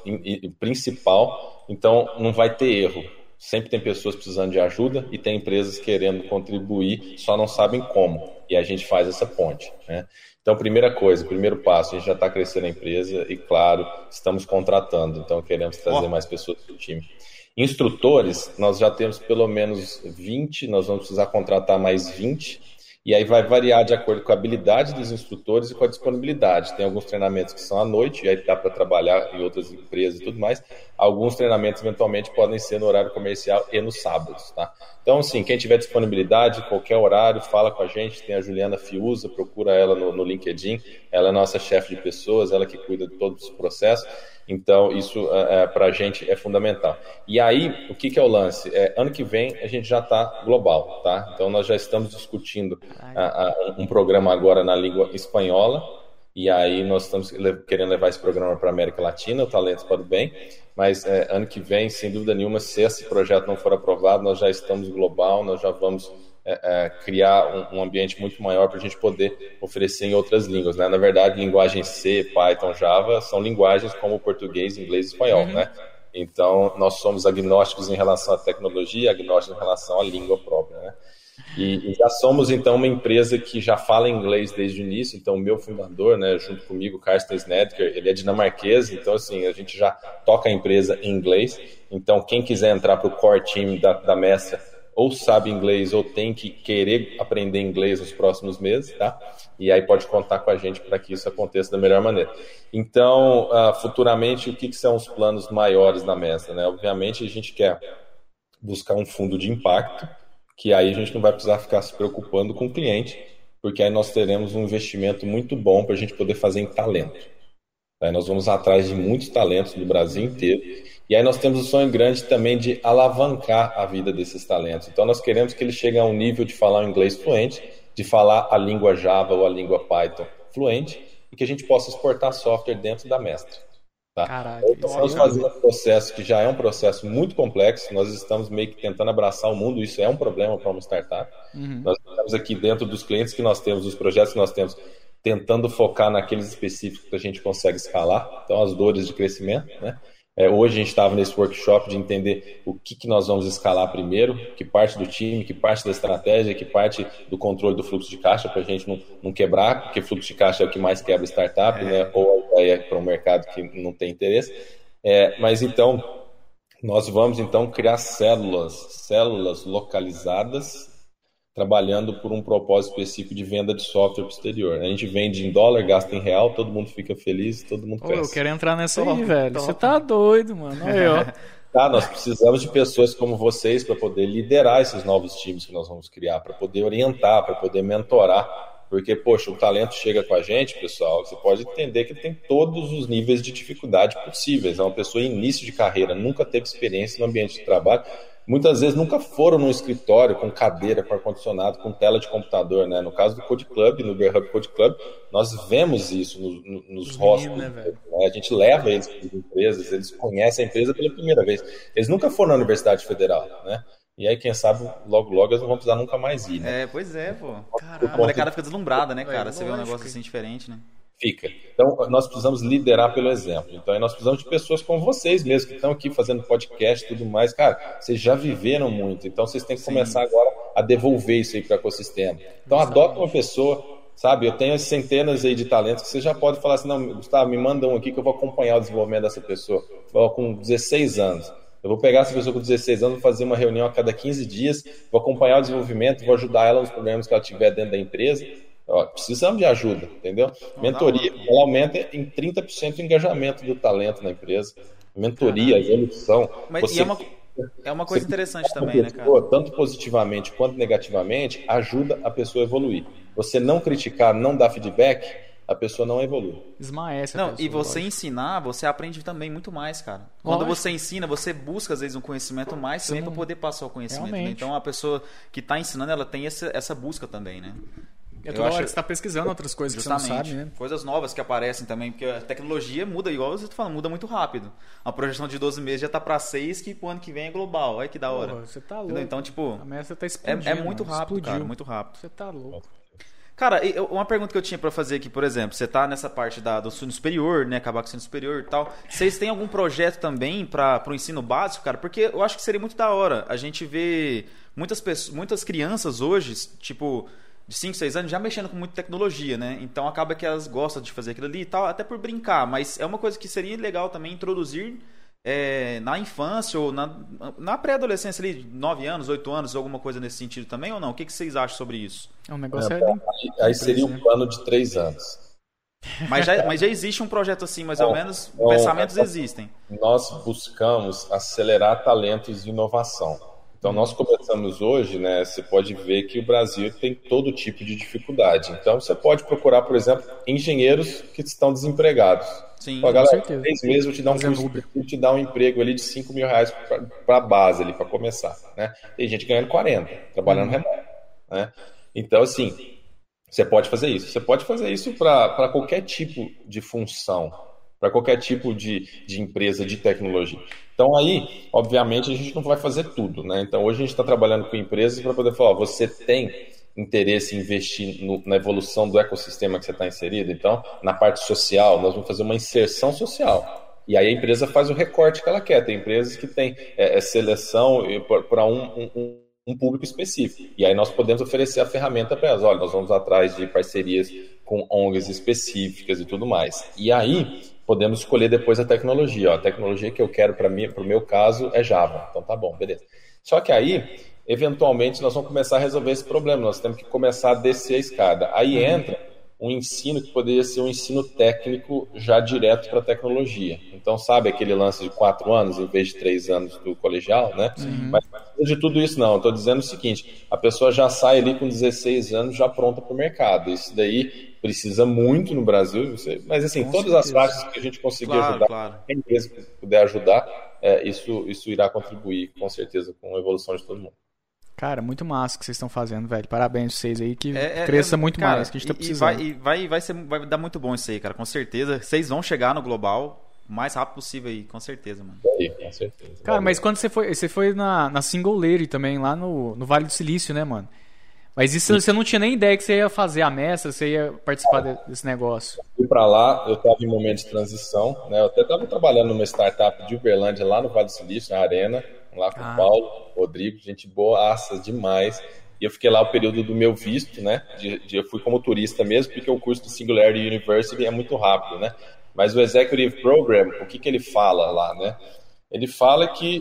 principal. Então, não vai ter erro sempre tem pessoas precisando de ajuda e tem empresas querendo contribuir, só não sabem como. E a gente faz essa ponte. Né? Então, primeira coisa, primeiro passo, a gente já está crescendo a empresa e, claro, estamos contratando. Então, queremos trazer mais pessoas para o time. Instrutores, nós já temos pelo menos 20, nós vamos precisar contratar mais 20 e aí vai variar de acordo com a habilidade dos instrutores e com a disponibilidade. Tem alguns treinamentos que são à noite, e aí dá para trabalhar em outras empresas e tudo mais. Alguns treinamentos eventualmente podem ser no horário comercial e nos sábados, tá? Então, assim, quem tiver disponibilidade, qualquer horário, fala com a gente. Tem a Juliana Fiuza, procura ela no, no LinkedIn. Ela é nossa chefe de pessoas, ela que cuida de todos os processos. Então, isso é, é para a gente é fundamental. E aí, o que, que é o lance? É, ano que vem a gente já está global, tá? Então, nós já estamos discutindo a, a, um programa agora na língua espanhola. E aí, nós estamos querendo levar esse programa para a América Latina, o Talentos para o Bem. Mas é, ano que vem, sem dúvida nenhuma, se esse projeto não for aprovado, nós já estamos global, nós já vamos é, é, criar um, um, ambiente muito maior para a gente poder oferecer em outras línguas. Né? Na verdade, linguagem C, Python, Java são linguagens como português, inglês e espanhol. Uhum. Né? Então, nós somos agnósticos em relação à tecnologia, agnósticos em relação à língua própria. Né? E, e, já somos, então, uma empresa que já fala inglês desde o início. Então, o meu fundador, né, junto comigo, Carsten Snedker, ele é dinamarquês. Então, assim, a gente já toca a empresa em inglês. Então, quem quiser entrar para o core team da, da Mestra, ou sabe inglês ou tem que querer aprender inglês nos próximos meses, tá? E aí pode contar com a gente para que isso aconteça da melhor maneira. Então, uh, futuramente, o que, que, são os planos maiores da mesa? Né? Obviamente, a gente quer buscar um fundo de impacto, que aí a gente não vai precisar ficar se preocupando com o cliente, porque aí nós teremos um investimento muito bom para a gente poder fazer em talento. Aí nós vamos atrás de muitos talentos do Brasil inteiro e aí nós temos o sonho grande também de alavancar a vida desses talentos. Então nós queremos que eles cheguem a um nível de falar o inglês fluente, de falar a língua Java ou a língua Python fluente e que a gente possa exportar software dentro da mestre. Tá? Caraca, então, estamos fazendo um processo que já é um processo muito complexo. Nós estamos meio que tentando abraçar o mundo. Isso é um problema para uma startup. Uhum. Nós estamos aqui dentro dos clientes que nós temos, dos projetos que nós temos, tentando focar naqueles específicos que a gente consegue escalar. Então, as dores de crescimento, né? É, hoje a gente estava nesse workshop de entender o que, que nós vamos escalar primeiro, que parte do time, que parte da estratégia, que parte do controle do fluxo de caixa, para a gente não, não, quebrar, porque fluxo de caixa é o que mais quebra startup, é. né? ou a ideia para um mercado que não tem interesse. É, mas então, nós vamos então criar células, células localizadas trabalhando por um propósito específico de venda de software exterior. A gente vende em dólar, gasta em real, todo mundo fica feliz, todo mundo cresce. Ô, eu quero entrar nessa top, aí, velho. Top. Você tá doido, mano. Aí, ó. Tá, nós precisamos de pessoas como vocês para poder liderar esses novos times que nós vamos criar, para poder orientar, para poder mentorar. Porque, poxa, o talento chega com a gente, pessoal, você pode entender que ele tem todos os níveis de dificuldade possíveis. É uma pessoa em início de carreira, nunca teve experiência no ambiente de trabalho, muitas vezes nunca foram num escritório com cadeira, com ar-condicionado, com tela de computador, né? No caso do Code Club, no GitHub Code Club, nós vemos isso no, no, nos rostos. Né, né? A gente leva eles para as empresas, eles conhecem a empresa pela primeira vez. Eles nunca foram na Universidade Federal, né? E aí, quem sabe, logo, logo eles não vão precisar nunca mais ir, né? É, pois é, pô. Caramba, a molecada fica deslumbrada, né, cara? É, Você vê um negócio assim diferente, né? Fica. Então, nós precisamos liderar pelo exemplo. Então, nós precisamos de pessoas como vocês mesmo, que estão aqui fazendo podcast e tudo mais. Cara, vocês já viveram muito, então vocês têm que começar agora a devolver isso aí para o ecossistema. Então, adota uma pessoa, sabe? Eu tenho centenas aí de talentos que você já pode falar assim: não, Gustavo, me manda um aqui que eu vou acompanhar o desenvolvimento dessa pessoa. Com 16 anos. Eu vou pegar essa pessoa com 16 anos, vou fazer uma reunião a cada 15 dias, vou acompanhar o desenvolvimento, vou ajudar ela nos problemas que ela tiver dentro da empresa Ó, precisamos de ajuda, entendeu? Não, Mentoria, ela aumenta em 30% o engajamento do talento na empresa. Mentoria, Caramba. evolução. Mas você, é uma, é uma coisa interessante também, pessoa, né, cara? Tanto positivamente quanto negativamente, ajuda a pessoa a evoluir. Você não criticar, não dar feedback, a pessoa não evolui. Esmaece. Não, pessoa, e você lógico. ensinar, você aprende também muito mais, cara. Quando lógico. você ensina, você busca às vezes um conhecimento mais também para poder passar o conhecimento. Né? Então a pessoa que está ensinando, ela tem essa, essa busca também, né? É toda hora que você está pesquisando outras coisas Justamente, que você não sabe, né? Coisas novas que aparecem também, porque a tecnologia muda, igual você está falando, muda muito rápido. A projeção de 12 meses já está para 6, que o ano que vem é global. Olha que da hora. Porra, você tá louco. Então, tipo. A mesa tá explodindo. É, é muito rápido, Explodiu. cara, muito rápido. Você tá louco. Cara, uma pergunta que eu tinha para fazer aqui, por exemplo, você tá nessa parte da, do ensino superior, né, acabar com o ensino superior e tal. Vocês têm algum projeto também para o ensino básico, cara? Porque eu acho que seria muito da hora. A gente vê muitas pessoas, muitas crianças hoje, tipo, de 5, 6 anos já mexendo com muita tecnologia, né? Então acaba que elas gostam de fazer aquilo ali e tal, até por brincar, mas é uma coisa que seria legal também introduzir é, na infância ou na, na pré-adolescência ali, 9 anos, 8 anos, alguma coisa nesse sentido também ou não? O que, que vocês acham sobre isso? É um negócio é, aí, aí seria um plano de 3 anos. Mas já, mas já existe um projeto assim, mais ou menos, bom, pensamentos existem. Nós buscamos acelerar talentos de inovação. Então, nós começamos hoje, né? Você pode ver que o Brasil tem todo tipo de dificuldade. Então, você pode procurar, por exemplo, engenheiros que estão desempregados. Sim, Pô, galera, com certeza. Três meses eu te dar um curso, te dar um emprego ali de 5 mil reais para a base ali, para começar, né? Tem gente ganhando 40, trabalhando uhum. remoto, né? Então, assim, você pode fazer isso. Você pode fazer isso para qualquer tipo de função, para qualquer tipo de, de empresa de tecnologia. Então aí, obviamente, a gente não vai fazer tudo, né? Então hoje a gente está trabalhando com empresas para poder falar, você tem interesse em investir no, na evolução do ecossistema que você está inserido? Então, na parte social, nós vamos fazer uma inserção social. E aí a empresa faz o recorte que ela quer. Tem empresas que têm é, é seleção para um, um, um, público específico. E aí nós podemos oferecer a ferramenta para elas. Olha, nós vamos atrás de parcerias com ONGs específicas e tudo mais. E aí podemos escolher depois a tecnologia. Ó, a tecnologia que eu quero para mim, para o meu caso, é Java. Então tá bom, beleza. Só que aí, eventualmente, nós vamos começar a resolver esse problema. Nós temos que começar a descer a escada. Aí uhum. entra um ensino que poderia ser um ensino técnico já direto para a tecnologia. Então, sabe aquele lance de quatro anos em vez de três anos do colegial, né? Uhum. Mas de tudo isso não. Estou dizendo o seguinte: a pessoa já sai ali com 16 anos já pronta para o mercado. Isso daí precisa muito no Brasil, mas assim, Com todas certeza. as faixas que a gente conseguir claro, ajudar, claro. quem mesmo puder ajudar, é, isso, isso irá contribuir com certeza com a evolução de todo mundo. Cara, muito massa que vocês estão fazendo, velho. Parabéns a vocês aí, que é, é cresça é, muito cara, mais, que a gente tá precisando. E vai, e vai, vai, ser, vai dar muito bom isso aí, cara, com certeza. Vocês vão chegar no global o mais rápido possível aí, com certeza, mano. Aí, com certeza. Cara, mas quando você foi, você foi na, na Single Lady também, lá no, no Vale do Silício, né, mano? Mas isso você não tinha nem ideia que você ia fazer a mestra, você ia participar desse negócio. Fui para lá, eu estava em momento de transição, né? Eu até estava trabalhando numa startup de Uberlândia lá no Vale do Silício, na Arena, lá com ah. o Paulo, Rodrigo, gente boa, assas demais. E eu fiquei lá o período do meu visto, né? De, de, eu fui como turista mesmo, porque o curso do Singularity University é muito rápido, né? Mas o Executive Program, o que, que ele fala lá, né? Ele fala que,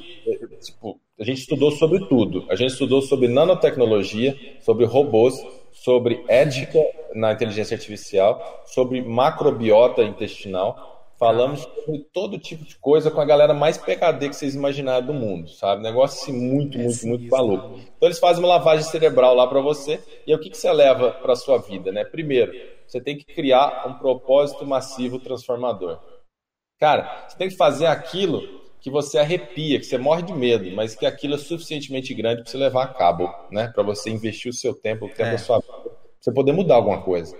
tipo, a gente estudou sobre tudo. A gente estudou sobre nanotecnologia, sobre robôs, sobre ética na inteligência artificial, sobre macrobiota intestinal. Falamos sobre todo tipo de coisa com a galera mais PHD que vocês imaginaram do mundo, sabe? Negócio assim, muito, é muito, muito maluco. Então eles fazem uma lavagem cerebral lá para você. E aí, o que, que você leva para sua vida, né? Primeiro, você tem que criar um propósito massivo transformador. Cara, você tem que fazer aquilo que você arrepia, que você morre de medo, mas que aquilo é suficientemente grande para você levar a cabo, né? Para você investir o seu tempo, o tempo é. da sua vida, pra você poder mudar alguma coisa.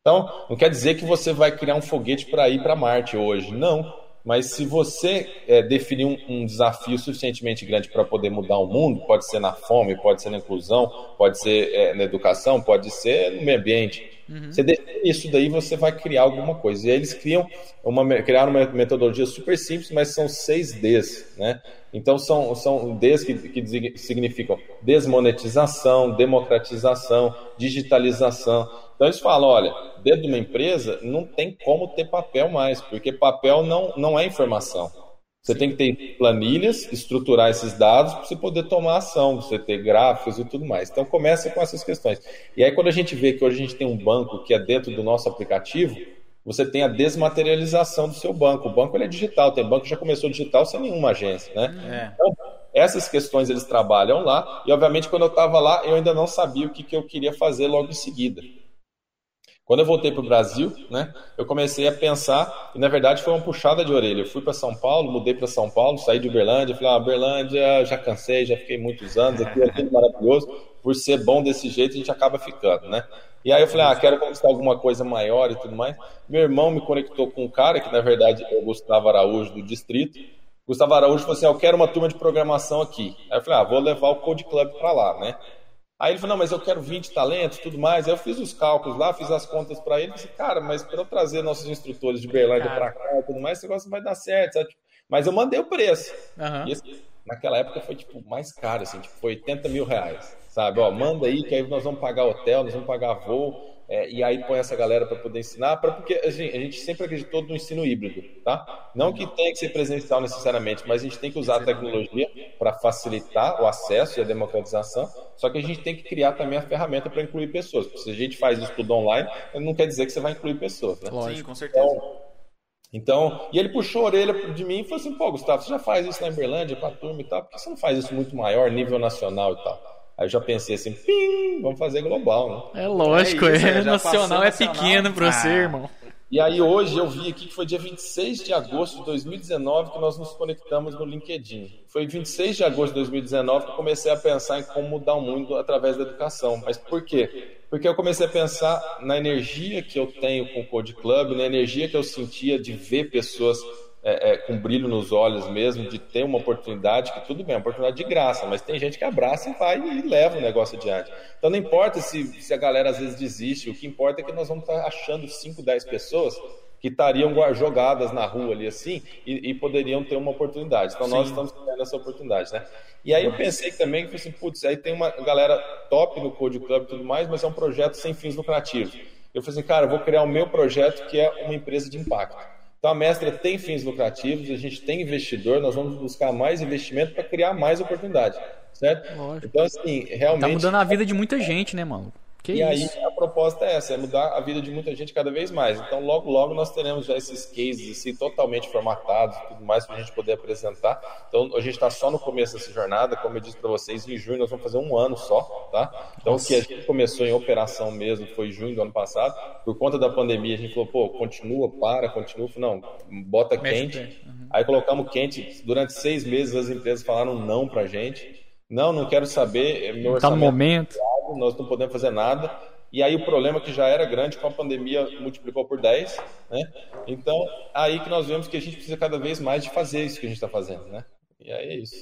Então, não quer dizer que você vai criar um foguete para ir para Marte hoje, não. Mas se você é, definir um, um, desafio suficientemente grande para poder mudar o mundo, pode ser na fome, pode ser na inclusão, pode ser é, na educação, pode ser no meio ambiente. Uhum. Você define isso daí, você vai criar alguma coisa. E aí eles criam uma, criaram uma metodologia super simples, mas são seis Ds, né? Então são, são Ds que, que significam desmonetização, democratização, digitalização. Então eles falam, olha, dentro de uma empresa não tem como ter papel mais, porque papel não, não é informação. Você tem que ter planilhas, estruturar esses dados para você poder tomar ação, você ter gráficos e tudo mais. Então começa com essas questões. E aí quando a gente vê que hoje a gente tem um banco que é dentro do nosso aplicativo, você tem a desmaterialização do seu banco. O banco ele é digital, tem banco que já começou digital sem nenhuma agência, né? É. Então, essas questões eles trabalham lá, e obviamente quando eu estava lá, eu ainda não sabia o que, que eu queria fazer logo em seguida. Quando eu voltei para o Brasil, né, eu comecei a pensar, e na verdade foi uma puxada de orelha. Eu fui para São Paulo, mudei para São Paulo, saí de Uberlândia, falei, ah, Uberlândia, já cansei, já fiquei muitos anos, aqui é tudo maravilhoso, por ser bom desse jeito a gente acaba ficando, né? E aí eu falei, ah, quero conquistar alguma coisa maior e tudo mais. Meu irmão me conectou com um cara, que na verdade é o Gustavo Araújo do Distrito. Gustavo Araújo falou assim, ah, eu quero uma turma de programação aqui. Aí eu falei, ah, vou levar o Code Club para lá, né? Aí ele falou, não, mas eu quero 20 talentos e tudo mais. Aí eu fiz os cálculos lá, fiz as contas para ele. Disse, cara, mas para eu trazer nossos instrutores de Berlândia para cá e tudo mais, esse negócio vai dar certo. Sabe? Mas eu mandei o preço. Uhum. E esse, naquela época foi tipo mais caro, assim, tipo, foi 80 mil reais. Sabe, ó, manda aí que aí nós vamos pagar hotel, nós vamos pagar voo, É, e aí põe essa galera para poder ensinar, pra, porque assim, a gente sempre acreditou no ensino híbrido, tá? Não que tenha que ser presencial necessariamente, mas a gente tem que usar a tecnologia para facilitar o acesso e a democratização, só que a gente tem que criar também a ferramenta para incluir pessoas, porque se a gente faz isso tudo online, não quer dizer que você vai incluir pessoas, né? Sim, com certeza. Então, então, e ele puxou a orelha de mim e falou assim: pô, Gustavo, você já faz isso na Emberlândia, para turma e tal, por que você não faz isso muito maior, nível nacional e tal? Aí eu já pensei assim, pim, vamos fazer global, né? É lógico, é, isso, é nacional é pequeno para ah. você, irmão. E aí hoje eu vi aqui que foi dia 26 de agosto de 2019 que nós nos conectamos no LinkedIn. Foi 26 de agosto de 2019 que eu comecei a pensar em como mudar o mundo através da educação. Mas por quê? Porque eu comecei a pensar na energia que eu tenho com o Code Club, na energia que eu sentia de ver pessoas é, é, com brilho nos olhos mesmo, de ter uma oportunidade, que tudo bem, é uma oportunidade de graça, mas tem gente que abraça e vai e leva o negócio adiante. Então não importa se, se a galera às vezes desiste, o que importa é que nós vamos estar achando 5, 10 pessoas que estariam jogadas na rua ali assim e, e poderiam ter uma oportunidade. Então Sim. nós estamos tendo essa oportunidade, né? E aí eu pensei também que assim, putz, aí tem uma galera top no Code Club e tudo mais, mas é um projeto sem fins lucrativos. Eu falei assim, cara, eu vou criar o meu projeto que é uma empresa de impacto. Então a mestra tem fins lucrativos, a gente tem investidor, nós vamos buscar mais investimento para criar mais oportunidade, certo? Lógico. Então assim, realmente... Tá mudando a vida de muita gente, né, mano? Que e isso? aí a proposta é essa, é mudar a vida de muita gente cada vez mais. Então logo logo nós teremos já esses cases assim, totalmente formatados, tudo mais para a gente poder apresentar. Então a gente está só no começo dessa jornada, como eu disse para vocês, em junho nós vamos fazer um ano só, tá? Então Nossa. o que a gente começou em operação mesmo foi junho do ano passado. Por conta da pandemia a gente falou, pô, continua, para, continua, não, bota quente. Uhum. Aí colocamos quente. Durante seis meses as empresas falaram não para a gente. Não, não quero saber. Meu tá no momento nós não podemos fazer nada. E aí o problema que já era grande com a pandemia multiplicou por 10, né? Então, aí que nós vemos que a gente precisa cada vez mais de fazer isso que a gente está fazendo, né? E aí é isso.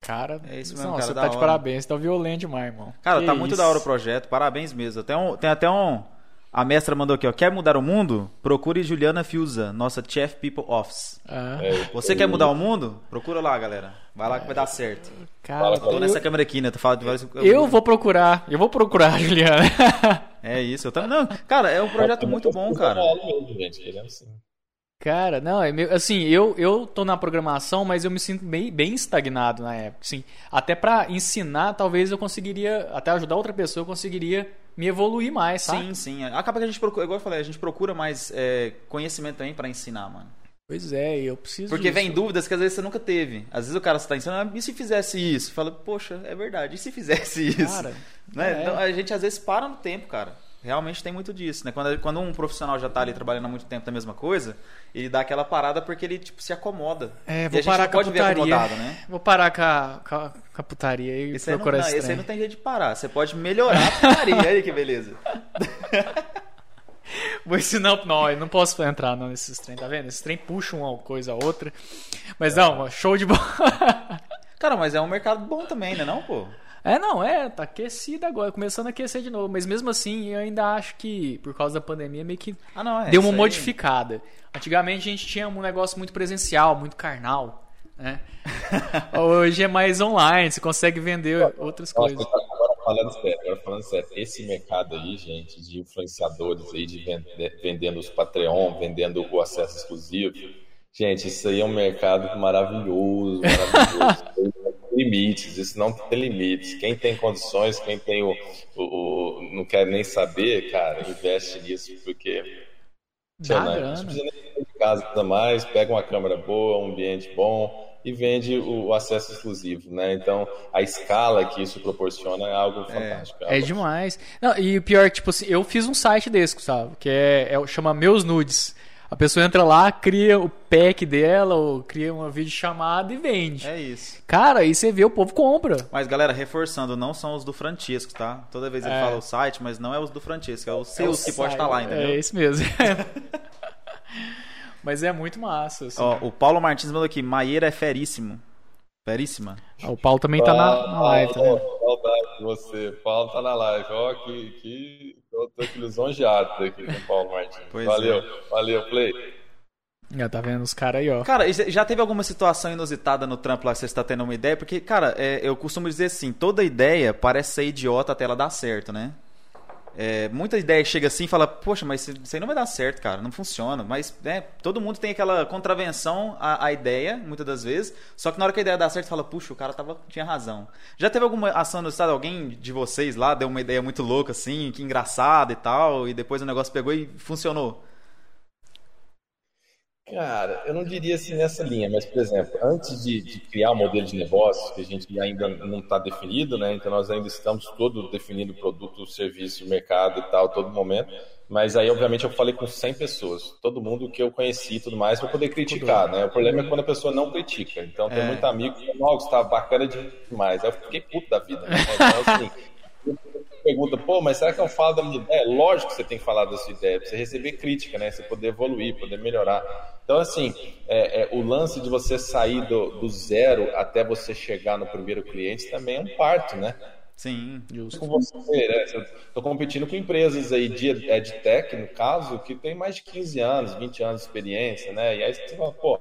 Cara, é isso mesmo, não, cara, você tá de parabéns, você tá violento demais, irmão. Cara, que tá isso? muito da hora o projeto, parabéns mesmo. Tem, um, tem até um, a mestra mandou aqui, ó. Quer mudar o mundo? Procure Juliana Fiuza, nossa Chief People Office. Ah. É, Você quer mudar o mundo? Procura lá, galera. Vai lá que vai dar certo. Cara, tô nessa câmera aqui, né? Tô falando de vários... Eu vou procurar. Eu vou procurar, Juliana. é isso. Eu também... Não, cara, é um projeto muito bom, cara. Cara, não, é meio, assim, eu, eu tô na programação, mas eu me sinto bem, bem estagnado na época, assim. Até para ensinar, talvez eu conseguiria, até ajudar outra pessoa, eu conseguiria me evoluir mais, sabe? Sim, sim. Acaba que a gente procura, igual eu falei, a gente procura mais é, conhecimento também para ensinar, mano. Pois é, eu preciso Porque disso. vem dúvidas que às vezes você nunca teve. Às vezes o cara está ensinando, ah, e se fizesse isso? Fala, poxa, é verdade, e se fizesse isso? Cara, né? É. Então a gente às vezes para no tempo, cara realmente tem muito disso, né? Quando, quando um profissional já está ali trabalhando há muito tempo na mesma coisa, ele dá aquela parada porque ele tipo, se acomoda. É, vou parar com a putaria. Né? Vou parar com a, com a, com a putaria e esse procurar não, esse aí não tem jeito de parar. Você pode melhorar a putaria. aí que beleza. Vou ensinar. Não, eu não posso entrar não, nesses trem, tá vendo? Esses trem puxam uma coisa a outra. Mas não, show de bola. Cara, mas é um mercado bom também, né, não, pô? É, não, é, tá aquecido agora, começando a aquecer de novo. Mas mesmo assim, eu ainda acho que, por causa da pandemia, meio que ah, não, é, deu uma modificada. Antigamente a gente tinha um negócio muito presencial, muito carnal. Né? Hoje é mais online, você consegue vender outras Nossa, coisas. Agora falando sério, agora falando sério, esse mercado aí, gente, de influenciadores aí, de vendendo os Patreon, vendendo o acesso exclusivo, gente, isso aí é um mercado maravilhoso, maravilhoso. limites, isso não tem limites. Quem tem condições, quem tem o, o, o não quer nem saber, cara, investe nisso, porque Dá não, não precisa nem de casa mais, pega uma câmera boa, um ambiente bom e vende o, acesso exclusivo, né? Então, a escala que isso proporciona é algo fantástico. É, é, é demais. Não, e o pior, tipo assim, eu fiz um site desse, sabe? Que é, é chama Meus Nudes. A pessoa entra lá, cria o pack dela, ou cria uma videochamada e vende. É isso. Cara, aí você vê, o povo compra. Mas, galera, reforçando, não são os do Francisco, tá? Toda vez ele é. fala o site, mas não é os do Francisco, é os seus é que pode estar lá, entendeu? É isso mesmo. mas é muito massa. Assim. Ó, o Paulo Martins mandou aqui, Maieira é feríssimo. Feríssima. Ah, o Paulo também tá na, na live, tá vendo? Saudade de você. O Paulo tá na live. Ó, que, que eu tô aqui lisonjeado aqui com o Paulo Martins. Pois valeu, é. valeu, Play. Já tá vendo os caras aí, ó. Cara, já teve alguma situação inusitada no trampo lá que você está tendo uma ideia? Porque, cara, é, eu costumo dizer assim, toda ideia parece ser idiota até ela dar certo, né? É, muita ideia chega assim e fala, poxa, mas isso aí não vai dar certo, cara, não funciona. Mas né, todo mundo tem aquela contravenção à, à, ideia, muitas das vezes. Só que na hora que a ideia dá certo, fala, puxa, o cara tava, tinha razão. Já teve alguma ação no estado, alguém de vocês lá deu uma ideia muito louca assim, que engraçada e tal, e depois o negócio pegou e funcionou? Cara, eu não diria assim nessa linha, mas, por exemplo, antes de, de criar o um modelo de negócio, que a gente ainda não está definido, né? Então nós ainda estamos todo definindo produto, serviço, mercado e tal, todo momento. Mas aí, obviamente, eu falei com 100 pessoas, todo mundo que eu conheci e tudo mais, para poder criticar, né? O problema é quando a pessoa não critica. Então, tem é. muito amigo que fala, Gustavo, bacana demais. Aí eu fiquei puto da vida, né? Então, assim, pergunta, pô, mas será que eu falo da minha ideia? Lógico que você tem que falar da sua ideia, para você receber crítica, né? Você poder evoluir, poder melhorar. Então, assim, é, é, o lance de você sair do, do, zero até você chegar no primeiro cliente também é um parto, né? Sim, justo. Com você, né? Estou competindo com empresas aí de EdTech, no caso, que tem mais de 15 anos, 20 anos de experiência, né? E aí você fala, pô,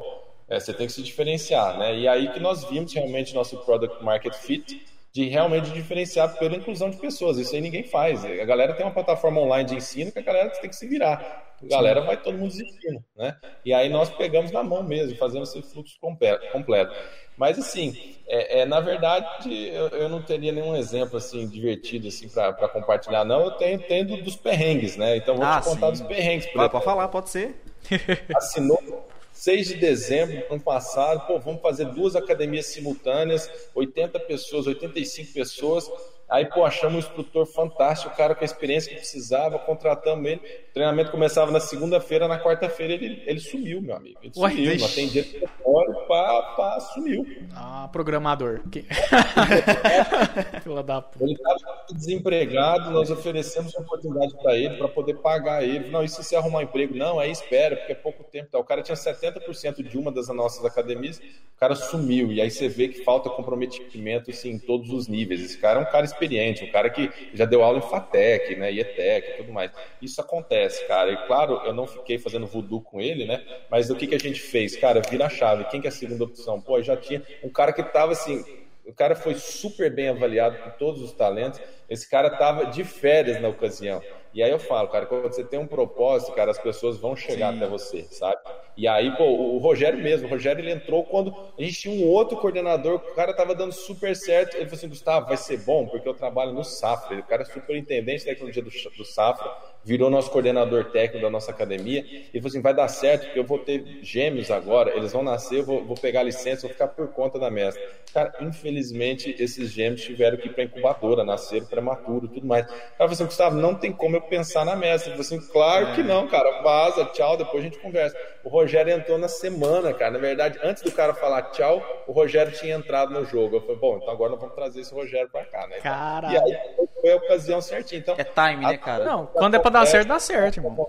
é, você tem que se diferenciar, né? E aí que nós vimos realmente nosso Product Market Fit, de realmente diferenciar pela inclusão de pessoas. Isso aí ninguém faz. A galera tem uma plataforma online de ensino que a galera tem que se virar. A galera vai todo mundo desistindo, né? E aí nós pegamos na mão mesmo, fazendo esse fluxo completo. Mas assim, é, é na verdade, eu, eu, não teria nenhum exemplo assim divertido assim para compartilhar, não. Eu tenho, tenho dos perrengues, né? Então vou ah, te contar sim. dos perrengues. Pode falar, pode ser. Assinou 6 de dezembro ano passado, pô, vamos fazer duas academias simultâneas, 80 pessoas, 85 pessoas. Aí, pô, achamos um instrutor fantástico, o cara com a experiência que precisava, contratamos ele. O treinamento começava na segunda-feira, na quarta-feira ele, ele sumiu, meu amigo. Ele Ué, sumiu, não atendia telefone, pá, pá, sumiu. Ah, programador. Ele estava desempregado, nós oferecemos uma oportunidade para ele, para poder pagar ele. Não, e se você arrumar um emprego? Não, aí espera, porque é pouco tempo. Tá. O cara tinha 70% de uma das nossas academias, o cara sumiu. E aí você vê que falta comprometimento assim, em todos os níveis. Esse cara é um cara experiente, um cara que já deu aula em FATEC, né, IETEC e tudo mais. Isso acontece, cara. E claro, eu não fiquei fazendo voodoo com ele, né? Mas o que, que a gente fez? Cara, vira a chave. Quem que é a segunda opção? Pô, já tinha um cara que tava assim, o cara foi super bem avaliado por todos os talentos. Esse cara tava de férias na ocasião. E aí eu falo, cara, quando você tem um propósito, cara, as pessoas vão chegar Sim. até você, sabe? E aí, pô, o Rogério mesmo, o Rogério ele entrou quando a gente tinha um outro coordenador, o cara tava dando super certo. Ele falou assim, Gustavo, vai ser bom, porque eu trabalho no Safra. O cara é superintendente da tecnologia do, do Safra, virou nosso coordenador técnico da nossa academia. Ele falou assim, vai dar certo, porque eu vou ter gêmeos agora, eles vão nascer, eu vou, vou pegar licença, vou ficar por conta da mestra. Cara, infelizmente, esses gêmeos tiveram que ir pra incubadora, nasceram prematuro tudo mais. O cara falou assim, Gustavo, não tem como eu pensar na mestra. Ele falou assim, claro que não, cara, vaza, tchau, depois a gente conversa. O Rogério entrou na semana, cara. Na verdade, antes do cara falar tchau, o Rogério tinha entrado no jogo. Eu falei, bom, então agora nós vamos trazer esse Rogério pra cá, né? Cara. E aí foi a ocasião certinha. Então, é time, né, cara? Não, quando é pra dar certo, dá certo, irmão.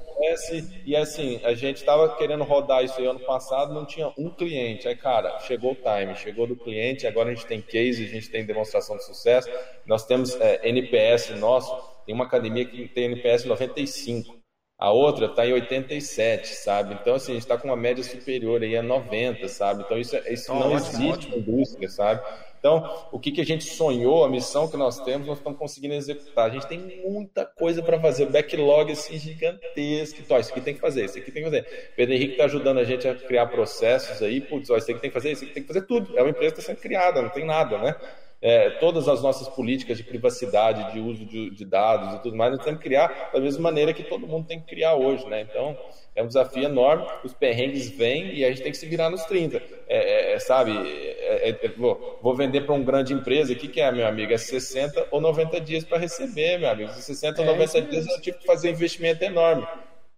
E assim, a gente tava querendo rodar isso aí ano passado, não tinha um cliente. Aí, cara, chegou o time, chegou do cliente, agora a gente tem case, a gente tem demonstração de sucesso. Nós temos é, NPS nosso tem uma academia que tem NPS 95. A outra está em 87, sabe? Então, assim, a gente está com uma média superior aí a 90, sabe? Então, isso, é, isso oh, não ótimo, existe ótimo. na indústria, sabe? Então, o que, que a gente sonhou, a missão que nós temos, nós estamos conseguindo executar. A gente tem muita coisa para fazer, o backlog assim, gigantesco. Então, ó, isso aqui tem que fazer, isso aqui tem que fazer. Pedro Henrique está ajudando a gente a criar processos aí, putz, ó, isso aqui tem que fazer, isso aqui tem que fazer tudo. É uma empresa que está sendo criada, não tem nada, né? É, todas as nossas políticas de privacidade, de uso de, de, dados e tudo mais, nós temos que criar da mesma maneira que todo mundo tem que criar hoje, né? Então, é um desafio enorme, os perrengues vêm e a gente tem que se virar nos 30. É, é, é, sabe, é, é, vou, vou, vender para uma grande empresa, o que, que é, meu amigo? É 60 ou 90 dias para receber, meu amigo. 60 ou 90 dias eu tive que fazer um investimento enorme.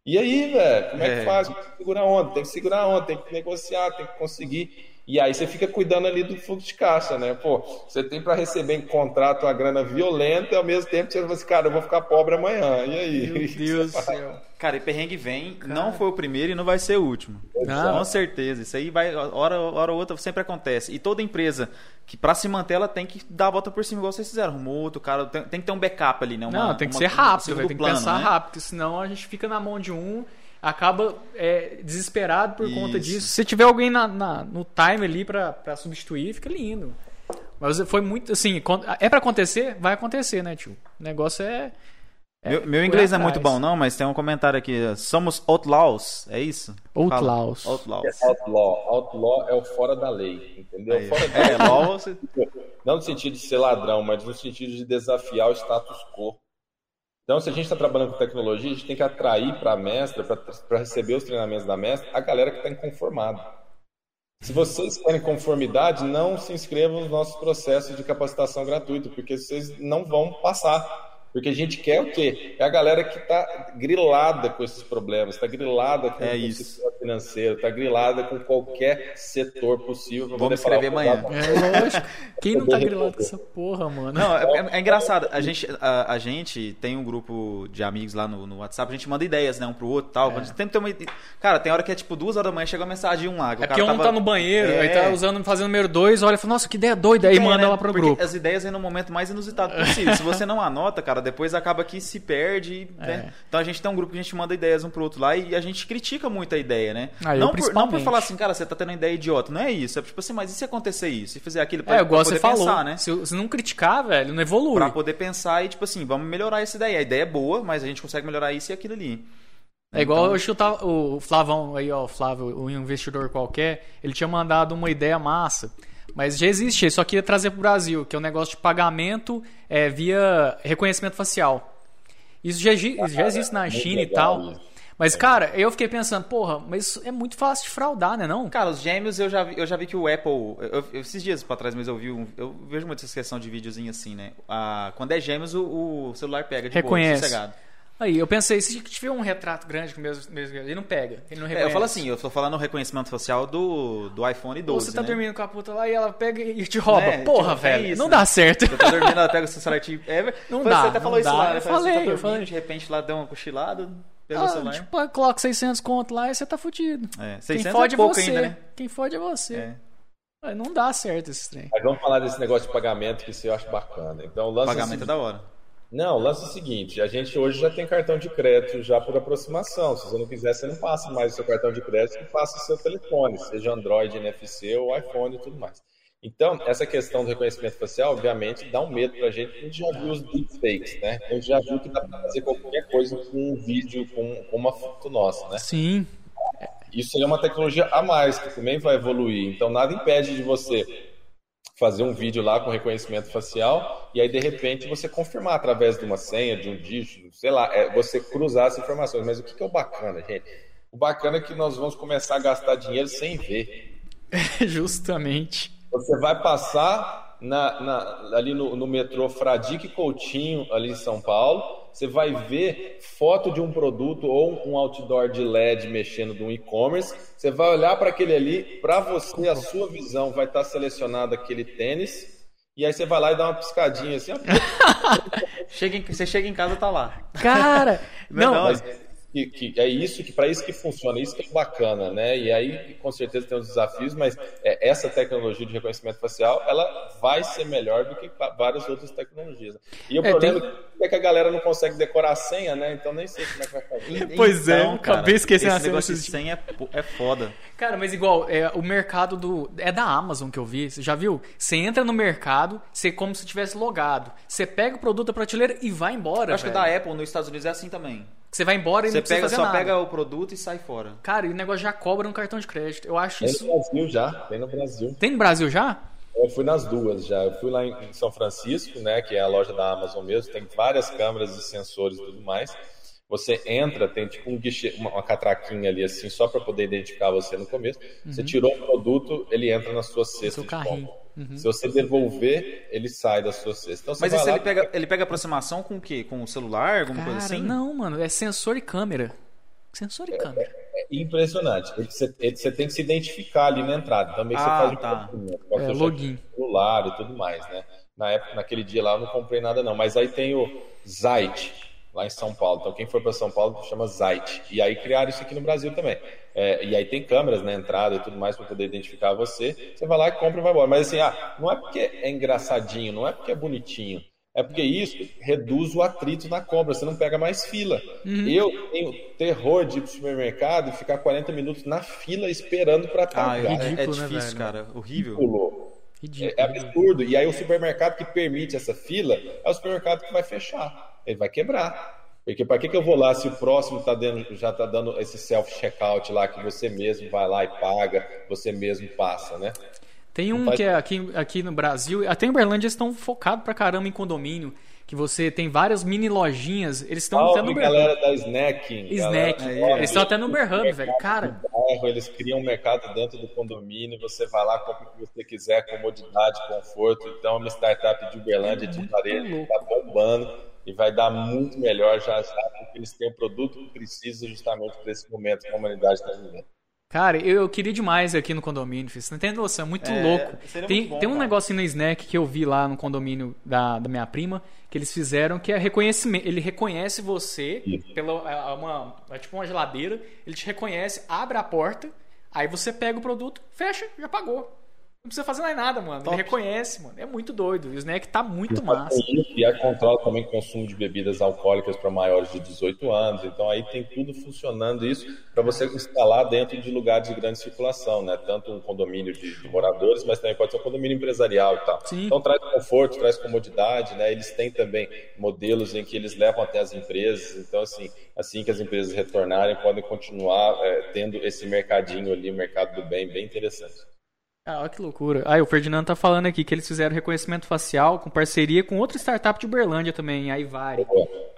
E aí, velho, como é que faz? Tem que segurar onda, tem que segurar onda, tem que negociar, tem que conseguir. E aí você fica cuidando ali do fluxo de caixa, né? Pô, você tem para receber em contrato uma grana violenta e ao mesmo tempo você fala assim, cara, eu vou ficar pobre amanhã. E aí? Meu Deus do céu. Cara, e perrengue vem, cara. não foi o primeiro e não vai ser o último. Não. Com certeza. Isso aí vai, hora, hora ou outra sempre acontece. E toda empresa que para se manter ela tem que dar a volta por cima, igual vocês fizeram. Arrumou outro cara, tem, tem, que ter um backup ali, né? Uma, não, tem que uma, ser rápido, um tem que plano, pensar né? rápido, senão a gente fica na mão de um acaba é, desesperado por Isso. conta disso. Se tiver alguém na, na, no time ali para substituir, fica lindo. Mas foi muito assim, é para acontecer, vai acontecer, né, tio? O negócio é É, meu, meu inglês não é muito bom, não, mas tem um comentário aqui. Somos outlaws, é isso? Outlaws. Fala. Outlaws. É outlaw. Outlaw é o fora da lei, entendeu? Aí, fora da é, lei. law você... Não no sentido de ser ladrão, mas no sentido de desafiar o status quo. Então, se a gente está trabalhando com tecnologia, a gente tem que atrair para a mestra, para receber os treinamentos da mestra, a galera que está inconformada. Se vocês querem conformidade, não se inscrevam nos nossos processos de capacitação gratuito, porque vocês não vão passar. Porque a gente quer o quê? É a galera que está grilada com esses problemas, está grilada com É o isso. sistema financeiro, está grilada com qualquer setor possível. Vamos escrever amanhã. É lógico. Quem não tá Poder grilado com essa porra, mano? Não, é, é- é engraçado. A gente, a, a gente tem um grupo de amigos lá no, no WhatsApp, a gente manda ideias, né, um pro outro e tal. A gente sempre tem uma. Cara, tem hora que é tipo duas horas da manhã, chega uma mensagem de um lá. que o É cara porque um tava- tá no banheiro, É. aí tá usando, fazendo número dois, olha e fala, nossa, que ideia doida, aí É, manda né? lá pro Porque grupo. As ideias vêm no momento mais inusitado possível. Se você não anota, cara, depois acaba que se perde. né? É. Então a gente tem um grupo que a gente manda ideias um pro outro lá e a gente critica muito a ideia, né? Ah, não, por, não por falar assim, cara, você tá tendo uma ideia idiota. Não é isso. É tipo assim, mas e se acontecer isso? Se fizer aquilo pra, É, pra poder você falou, pensar, né? se, se não criticar, velho, não evolui. Pra poder pensar e, tipo assim, vamos melhorar essa ideia. A ideia é boa, mas a gente consegue melhorar isso e aquilo ali. É igual Então- eu chutar o Flavão aí, ó, o Flávio, um investidor qualquer, ele tinha mandado uma ideia massa. Mas já existe, ele só queria trazer pro Brasil, que é um negócio de pagamento é, via reconhecimento facial. Isso já, já existe na muito China e tal. isso. Mas, cara, eu fiquei pensando, porra, mas isso é muito fácil de fraudar, né não? Cara, os gêmeos eu já vi, eu já vi que o Apple. eu- eu- esses dias pra trás, mas eu vi. um- eu vejo essa questão de videozinho assim, né? Ah, quando é gêmeos, o, o celular pega de Reconhece. boa, sossegado. Aí, eu pensei, se tiver um retrato grande com o mesmo, mesmo ele não pega, ele não É, reconhece. eu falo assim, eu tô falando o reconhecimento facial do, do iPhone 12. Ou você tá né? dormindo com a puta lá e ela pega e te rouba. É, Porra, tipo, velho, isso, não né? dá certo. Você tá dormindo, ela pega o seu celular e te... É, Não dá, Você até falou não isso dá. lá, né? Eu Falei, você tá eu falei. de repente lá deu uma cochilada, pegou o Ah, celular. tipo, coloca 600 conto lá e você tá fudido. é, Quem 600 fode é é pouco você. ainda, né? Quem fode é você. É. Não dá certo esse trem. Mas vamos falar desse negócio de pagamento que eu acho bacana. Então, lance é o pagamento é da hora. Não, o lance é o seguinte, a gente hoje já tem cartão de crédito já por aproximação. Se você não quiser, você não passa mais o seu cartão de crédito, você passa o seu telefone, seja Android, NFC ou iPhone e tudo mais. Então, essa questão do reconhecimento facial, obviamente, dá um medo pra gente, a gente já viu os deepfakes, né? A gente já viu que dá pra fazer qualquer coisa com um vídeo, com, com uma foto nossa, né? Sim. Isso é uma tecnologia a mais, que também vai evoluir. Então, nada impede de você fazer um vídeo lá com reconhecimento facial e aí, de repente, você confirmar através de uma senha, de um dígito, sei lá, é você cruzar as informações. Mas o que que é o bacana, gente? O bacana é que nós vamos começar a gastar dinheiro sem ver. Justamente. Você vai passar na, na- ali no, no metrô Fradique Coutinho, ali em São Paulo, você vai ver foto de um produto ou um outdoor de LED mexendo de um e-commerce. Você vai olhar para aquele ali, para você, a sua visão vai estar selecionado aquele tênis. E aí você vai lá e dá uma piscadinha assim, ó, Chega em- você chega em casa, tá lá. Cara, não, Não, Mas que, que é isso que para isso que funciona, isso que é bacana, né? E aí com certeza tem os desafios, mas é, essa tecnologia de reconhecimento facial ela vai ser melhor do que várias outras tecnologias. E o É, problema é que a galera não consegue decorar a senha, né? Então nem sei como é que vai fazer. Pois é, eu acabei esquecendo a esse senha negócio de senha é, é foda. Cara, mas igual, é, o mercado do. É da Amazon que eu vi. Você já viu? Você entra no mercado, você é como se tivesse logado. Você pega o produto da prateleira e vai embora. Eu acho que velho. da Apple nos Estados Unidos é assim também. Você vai embora e Você não precisa pega, fazer só nada. pega o produto e sai fora. Cara, e o negócio já cobra um cartão de crédito. Eu acho Tem isso. no Brasil já, tem no Brasil. Tem no Brasil já? Eu fui nas duas já. Eu fui lá em São Francisco, né, que é a loja da Amazon mesmo, tem várias câmeras e sensores e tudo mais. Você entra, tem tipo um guichê, uma, uma catraquinha ali assim, só para poder identificar você no começo. Você tirou o produto, ele entra na sua cesta Uhum. de carrinho. compra. Se você devolver, ele sai da sua cesta. Então, você Mas lá, ele pega, ele pega aproximação com o quê? Com o celular, alguma Cara, coisa assim? não, mano. É sensor e câmera. Sensor e câmera. É impressionante. Ele- Você, tem que se identificar ali na entrada. Também Ah, você faz um tá. pode É, fechar login. o celular e tudo mais, né? Na época, naquele dia lá eu não comprei nada não, mas aí tem o Zite lá em São Paulo. Então quem for para São Paulo chama Zite. E aí criaram isso aqui no Brasil também. É, e aí tem câmeras na entrada e tudo mais para poder identificar você. Você vai lá e compra e vai embora. Mas assim, ah, não é porque é engraçadinho, não é porque é bonitinho. É porque isso reduz o atrito na compra, você não pega mais fila. Uhum. Eu tenho terror de ir pro supermercado e ficar 40 minutos na fila esperando para Ah, pagar. é, é ridículo, né, difícil, velho? cara. Horrível. Ridículo. Ridículo. É absurdo. E aí o supermercado que permite essa fila é o supermercado que vai fechar. Ele vai quebrar. Porque para que, que eu vou lá se o próximo tá dando, já está dando esse self-checkout lá, que você mesmo vai lá e paga, você mesmo passa, né? Tem um faz... que é aqui, aqui no Brasil, até em Uberlândia eles estão focados pra caramba em condomínio, que você tem várias mini lojinhas, eles estão até no Uber galera da Snacking. Snack. Galera, eles estão até no Uber velho. Cara. Bairro, eles criam um mercado dentro do condomínio, você vai lá, compra o que você quiser, comodidade, conforto. Então, é uma startup de Uberlândia, de varejo, está bombando e vai dar muito melhor já já, porque eles têm o produto que precisa justamente para esse momento que a humanidade está vivendo. Cara, eu, eu, queria demais aqui no condomínio, filho. Você não tem noção, é muito é, louco. Tem, muito bom, tem um cara. negocinho no Snack que eu vi lá no condomínio da, da minha prima, que eles fizeram, que é reconhecimento. Ele reconhece você pela é, uma, é tipo uma geladeira, ele te reconhece, abre a porta, aí você pega o produto, fecha, já pagou. Não precisa fazer mais nada, mano. Top. Ele reconhece, mano. É muito doido. E o snack tá muito massa. E a controla também o consumo de bebidas alcoólicas para maiores de 18 anos. Então aí tem tudo funcionando isso para você instalar dentro de lugares de grande circulação, né? Tanto um condomínio de, de, moradores, mas também pode ser um condomínio empresarial e tal. Sim. Então traz conforto, traz comodidade, né? Eles têm também modelos em que eles levam até as empresas. Então assim, assim que as empresas retornarem, podem continuar é, tendo esse mercadinho ali, mercado do bem, bem interessante. Ah, que loucura. Ah, o Ferdinando tá falando aqui que eles fizeram reconhecimento facial com parceria com outra startup de Uberlândia também, a Ivari.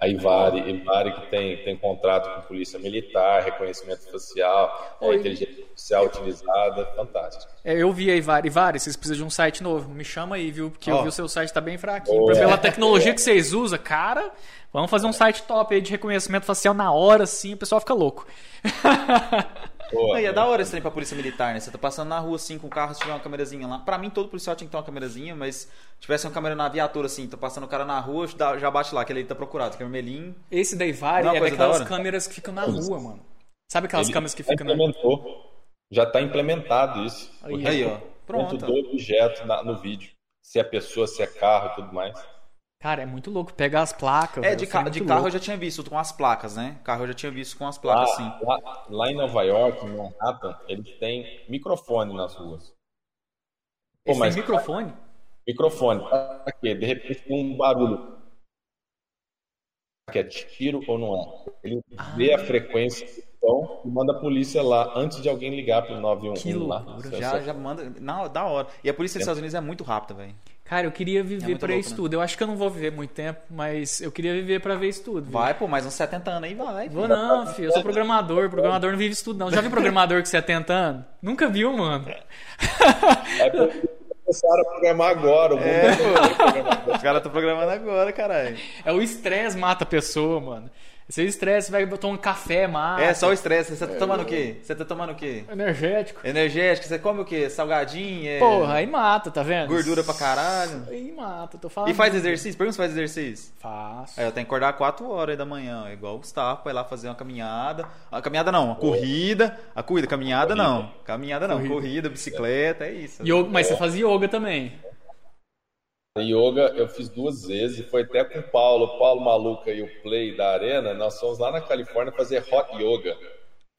A Ivari, Ivari que tem, tem contrato com polícia militar, reconhecimento facial, é, inteligência artificial utilizada, fantástico. É, eu vi a Ivari. Ivari, vocês precisam de um site novo. Me chama aí, viu? Porque oh. eu vi o seu site tá bem fraquinho. Oh. Pela tecnologia que vocês usam, cara, vamos fazer um site top aí de reconhecimento facial na hora, assim, o pessoal fica louco. Boa, é da hora esse trem pra polícia militar, né? Você tá passando na rua assim com o carro, se tiver uma câmerazinha lá. Pra mim, todo policial tinha que ter uma câmerazinha, mas se tivesse uma câmera na viatura assim, tô passando o cara na rua, já bate lá, que ele tá procurado, que é vermelhinho. Esse daí vale é daquelas câmeras que ficam na rua, mano. Sabe aquelas ele câmeras que ficam na rua? Já tá implementado isso. Aí, aí ó. Pronto. do objeto na, no vídeo. Se é pessoa, se é carro e tudo mais. Cara, é muito louco. Pegar as placas. É, de, ca de carro eu já tinha visto com as placas, né? Carro eu já tinha visto com as placas, lá, sim. Lá, lá, em Nova York, em Manhattan, eles têm microfone nas ruas. Pô, mas, tem microfone? Microfone. Pra quê? De repente tem um barulho. Que é tiro ou não é? Ele ah. vê a frequência do e manda a polícia lá antes de alguém ligar pro 911 que lá. Já, já manda. Não, da hora. E a polícia dos Estados Unidos é muito rápida, velho. Cara, eu queria viver é para isso né? tudo. Eu acho que eu não vou viver muito tempo, mas eu queria viver para ver isso tudo. Viu? Vai, pô, mais uns 70 anos aí vai. Vou não, filho. Eu sou programador. Programador não vive isso tudo, não. Já vi programador com 70 anos? Nunca viu, mano. É começaram a programar agora. O mundo é, pô. Os caras estão programando agora, caralho. É o estresse mata a pessoa, mano. Seu estresse vai botar um café mais. É, só o estresse. Você tá tomando o quê? Você tá tomando o quê? Energético. Energético. Você come o quê? Salgadinho? É... Porra, aí mata, tá vendo? Gordura pra caralho. Aí mata, tô falando. E faz exercício? Pergunta se faz exercício. Faço. É, eu tenho que acordar 4 horas da manhã, igual o Gustavo, pra ir lá fazer uma caminhada. A caminhada não, a corrida. A corrida, caminhada corrida. não. Caminhada não, corrida, corrida bicicleta, é isso. Yoga, mas você faz yoga também. Yoga eu fiz duas vezes e foi até com o Paulo, o Paulo Maluca e o Play da Arena. Nós fomos lá na Califórnia fazer hot yoga.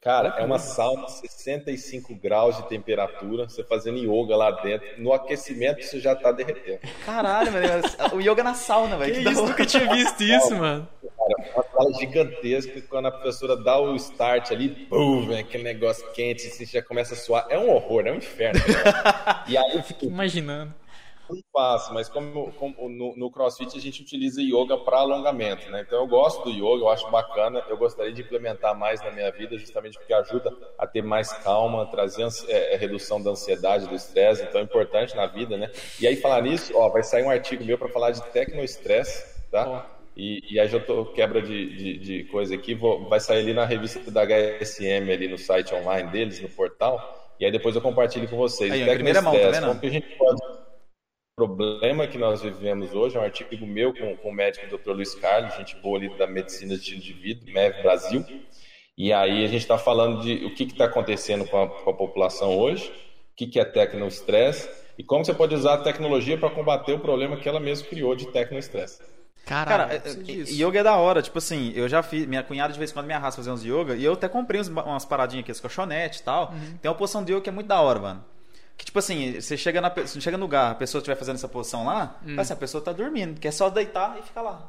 Cara, é uma sauna 65 graus de temperatura, você fazendo yoga lá dentro. No aquecimento você já tá derretendo. Caralho, velho. O yoga na sauna, velho. Que, que isso, nunca tinha visto isso, mano. Cara, uma sala gigantesca, quando a professora dá o start ali, pum, vem aquele negócio quente, você já começa a suar. É um horror, é um inferno. e aí eu fico imaginando não faço, mas como, como no, no, CrossFit a gente utiliza yoga para alongamento, né? Então eu gosto do yoga, eu acho bacana, eu gostaria de implementar mais na minha vida, justamente porque ajuda a ter mais calma, trazer é, é, redução da ansiedade, do estresse, então é importante na vida, né? E aí falar nisso, ó, vai sair um artigo meu para falar de tecnoestresse, tá? E, e, aí já tô quebra de, de, de coisa aqui, vou, vai sair ali na revista da HSM, ali no site online deles, no portal, e aí depois eu compartilho com vocês. Aí, primeira mão, tá vendo? Como que a gente pode problema que nós vivemos hoje, é um artigo meu com, com o médico Dr. Luiz Carlos, gente boa ali da medicina de estilo de vida, MEV Brasil. E aí a gente está falando de o que está acontecendo com a, com a, população hoje, o que, que é tecnoestresse e como você pode usar a tecnologia para combater o problema que ela mesma criou de tecnoestresse. Cara, é, é, yoga é da hora. Tipo assim, eu já fiz. Minha cunhada de vez em quando me arrasta fazer uns yoga. E eu até comprei uns, umas paradinhas aqui, as colchonetes e tal. Uhum. Tem uma posição de yoga que é muito da hora, mano. Que tipo assim, você chega, na, você chega no lugar, a pessoa estiver fazendo essa posição lá, hum. assim, a pessoa tá dormindo, que é só deitar e ficar lá.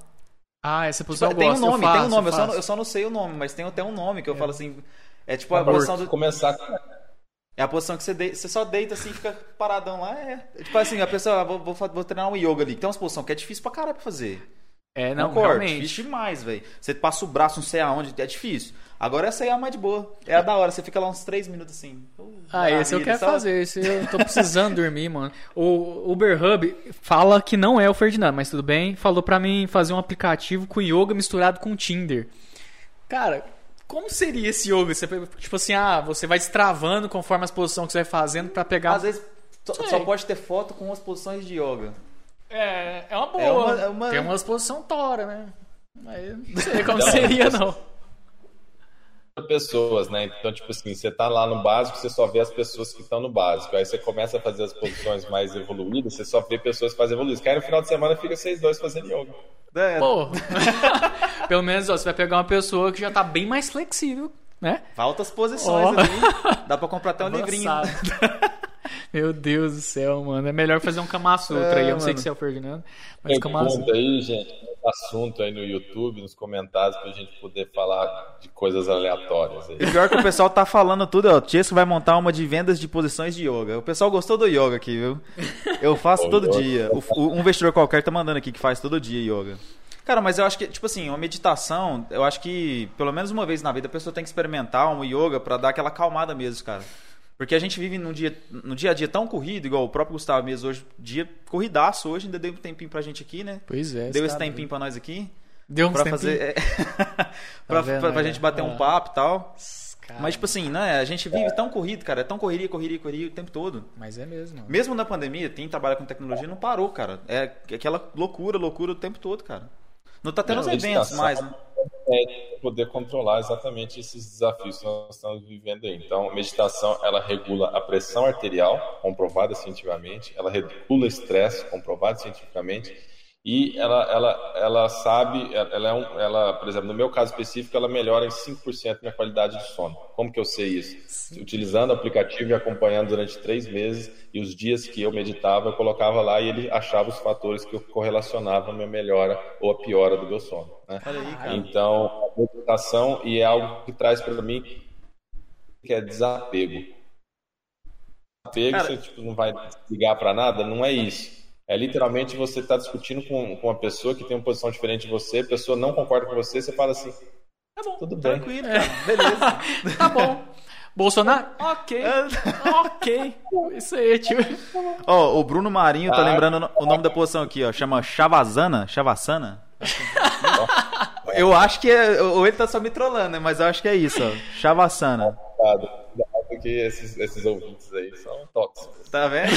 Ah, essa posição Tipo, eu tem um gosto, nome, eu faço, tem um nome. Eu, só, faço. não- eu só não sei o nome, mas tem até um nome que eu falo assim. É tipo a posição do. começar com É a posição que você, de- você só deita assim e fica paradão lá. É. Tipo assim, a pessoa, ah, vou, vou, vou treinar um yoga ali. Tem umas posições que é difícil pra caralho pra fazer. É, não, Concordo, realmente. difícil demais, velho. Você passa o braço não sei aonde, é difícil. Agora essa aí é a mais de boa. É a da hora, você fica lá uns 3 minutos assim. Uh, Ah, esse eu quero só- fazer. Esse eu tô precisando dormir, mano. O Uber Hub fala que não é o Ferdinando, mas tudo bem. Falou pra mim fazer um aplicativo com yoga misturado com Tinder. Cara, como seria esse yoga? Você, tipo assim, ah, você vai destravando conforme as posições que você vai fazendo pra pegar. Às vezes só, só pode ter foto com as posições de yoga. É, é uma boa. É uma- é uma- Tem umas posições tora, né? Mas não sei como seria, não. pessoas, né? Então, tipo assim, você tá lá no básico, você só vê as pessoas que estão no básico. Aí você começa a fazer as posições mais evoluídas, você só vê pessoas que fazem evoluídas. Que aí no final de semana fica vocês dois fazendo yoga. É, Pô, pelo menos ó, você vai pegar uma pessoa que já tá bem mais flexível, né? Altas posições Ó. ali. Dá pra comprar até um livrinho. Meu Deus do céu, mano. É melhor fazer um Kama Sutra aí. Eu não sei mano. você é o Ferdinando, mas Kama Sutra. aí, gente, assunto aí no YouTube, nos comentários, pra gente poder falar de coisas aleatórias aí. Pior que o pessoal tá falando tudo, ó. O Tiesco vai montar uma de vendas de posições de yoga. O pessoal gostou do yoga aqui, viu? Eu faço todo yoga. dia. O- o- um investidor qualquer tá mandando aqui que faz todo dia yoga. Cara, mas eu acho que, tipo assim, uma meditação, eu acho que pelo menos uma vez na vida a pessoa tem que experimentar um yoga pra dar aquela calmada mesmo, cara. Porque a gente vive num dia, no dia a dia tão corrido, igual o próprio Gustavo mesmo hoje, dia corridaço hoje, ainda deu um tempinho pra gente aqui, né? Pois é. Deu esse tá tempinho pra nós aqui. Deu uns Pra tempinho. fazer. é, pra, vendo, pra, pra né? gente bater Ah. um papo e tal. Cara, Mas, tipo assim, né? A gente vive tão corrido, cara. É tão correria, correria, correria o tempo todo. Mas é mesmo. mano. Mesmo na pandemia, quem trabalha com tecnologia não parou, cara. É aquela loucura, loucura o tempo todo, cara. Não tá tendo os eventos meditação mais, né? É poder controlar exatamente esses desafios que nós estamos vivendo aí. Então, meditação, ela regula a pressão arterial, comprovada cientificamente, ela regula o estresse, comprovado cientificamente, e ela, ela, ela sabe, ela é um, ela, por exemplo, no meu caso específico, ela melhora em 5% minha qualidade de sono. Como que eu sei isso? Utilizando o aplicativo e acompanhando durante três meses, e os dias que eu meditava, eu colocava lá e ele achava os fatores que eu correlacionava a minha melhora ou a piora do meu sono. Né? Aí. Então, a meditação e é algo que traz para mim que é desapego. Desapego, Cara- você tipo, não vai ligar para nada, não é isso. É literalmente você está discutindo com, com uma pessoa que tem uma posição diferente de você, a pessoa não concorda com você, você fala assim, Tá bom, tudo bem. tranquilo, cara. Beleza. Tá bom. Bolsonaro? Ok. ok. Isso aí, tio. Ó, o Bruno Marinho tá Ah. lembrando o nome da posição aqui, ó. Chama Shavasana. Shavasana? Eu acho que é. Ou ele tá só me trollando, né? Mas eu acho que é isso, ó. Shavasana. Cuidado, cuidado que esses, esses ouvintes aí são tóxicos. Tá vendo?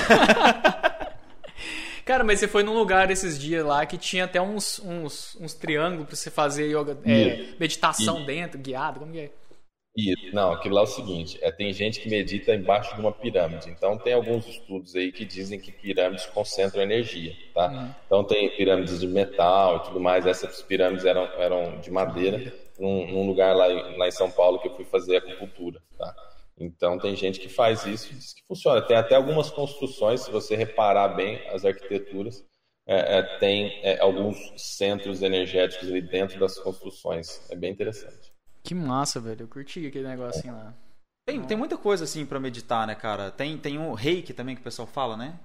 Cara, mas você foi num lugar esses dias lá que tinha até uns, uns, uns triângulos pra você fazer yoga, é, meditação Isso. dentro, guiado, como que é? Isso, não, aquilo lá é o seguinte, é, tem gente que medita embaixo de uma pirâmide, então tem alguns estudos aí que dizem que pirâmides concentram energia, tá? Então tem pirâmides de metal e tudo mais, essas pirâmides eram, eram de madeira, num, num lugar lá, em- lá em São Paulo que eu fui fazer acupuntura, tá? Então tem gente que faz isso e diz que funciona, tem até algumas construções, se você reparar bem as arquiteturas, é, é, tem é, alguns centros energéticos ali dentro das construções, é bem interessante. Que massa, velho. Eu curti aquele negocinho lá. Tem, tem muita coisa assim pra meditar, né, cara? Tem, tem o reiki também que o pessoal fala, né?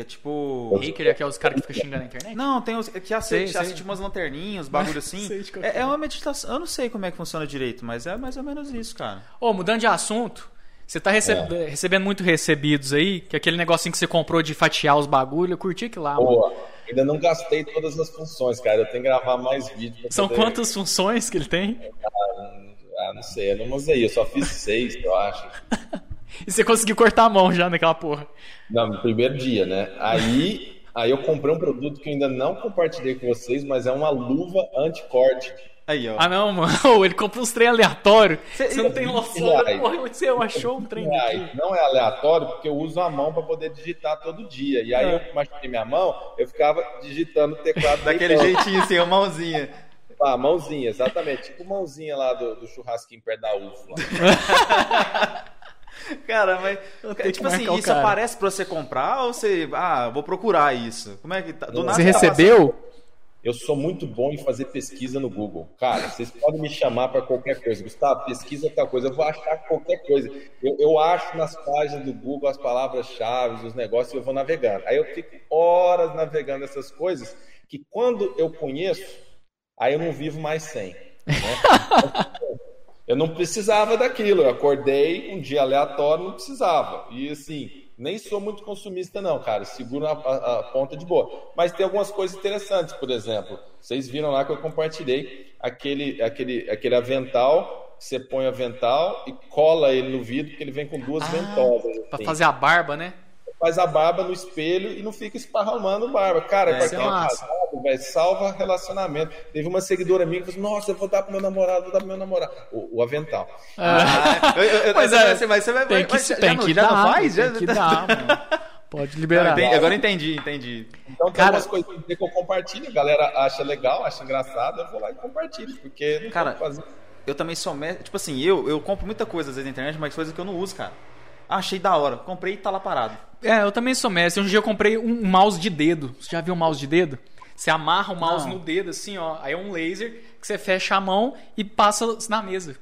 Que é tipo. Hacker é aqueles caras que ficam xingando na internet? Não, tem os que Sei, acende, sei. acende umas lanterninhas, bagulho assim. Sei É, que é. é uma meditação. Eu não sei como é que funciona direito, mas é mais ou menos isso, cara. Ô, mudando de assunto, você tá rece- recebendo muito recebidos aí, que é aquele negocinho que você comprou de fatiar os bagulho, eu curti aquilo lá, mano. Boa. Ainda não gastei todas as funções, cara. Eu tenho que gravar mais vídeos. São poder- quantas funções que ele tem? Ah, não sei. Eu não usei. Eu só fiz seis, eu acho. E você conseguiu cortar a mão já naquela porra. Não, no primeiro dia, né? Aí, aí eu comprei um produto que eu ainda não compartilhei com vocês, mas é uma luva anti-corte. Aí, ó. Ah, não, mano. Ele comprou uns trem aleatórios. Cê- Você não tem noção da porra onde você achou um trem daqui. Não é aleatório, porque eu uso a mão para poder digitar todo dia. E aí É. eu machuquei minha mão, eu ficava digitando o teclado Daquele jeitinho assim, a mãozinha. Ah, mãozinha, exatamente. Tipo mãozinha lá do, do churrasquinho perto da UFO. Cara, mas. Tipo assim, isso cara. aparece pra você comprar ou você. Ah, vou procurar isso? Como é que tá? Do nada Você tá recebeu? eu sou muito bom em fazer pesquisa no Google. Cara, vocês podem me chamar para qualquer coisa. Gustavo, pesquisa tal coisa. Eu vou achar qualquer coisa. Eu, eu acho nas páginas do Google as palavras-chave, os negócios, e eu vou navegando. Aí eu fico horas navegando essas coisas que quando eu conheço, aí eu não vivo mais sem. Né? eu não precisava daquilo. Eu acordei um dia aleatório, não precisava. E assim, nem sou muito consumista, não, cara. Seguro a, a, a, ponta de boa. Mas tem algumas coisas interessantes, por exemplo. Vocês viram lá que eu compartilhei aquele, aquele, aquele avental. Você põe o avental e cola ele no vidro, porque ele vem com duas ah, ventosas. Assim. Pra fazer a barba, né? Faz a barba no espelho e não fica esparramando barba. Cara, é, pra quem é, é casado, velho, salva relacionamento. Teve uma seguidora minha que falou nossa, eu vou dar pro meu namorado, vou dar pro meu namorado. O, o avental. Ah, eu, eu, mas, é, mas você vai... Tem que, mas, tem que dar, não faz? Tem que dar, mano. Pode liberar. Entendi, agora entendi, entendi. Então tem cara, umas coisas que eu compartilho, a galera acha legal, acha engraçado, eu vou lá e compartilho, porque cara, eu também sou mestre, tipo assim, eu, eu compro muita coisa às vezes na internet, mas coisas que eu não uso, cara. Achei da hora, comprei e tá lá parado. É, eu também sou mestre. Um dia eu comprei um mouse de dedo. Você já viu um mouse de dedo? Você amarra o mouse Não. no dedo, assim, ó. Aí é um laser que você fecha a mão e passa na mesa.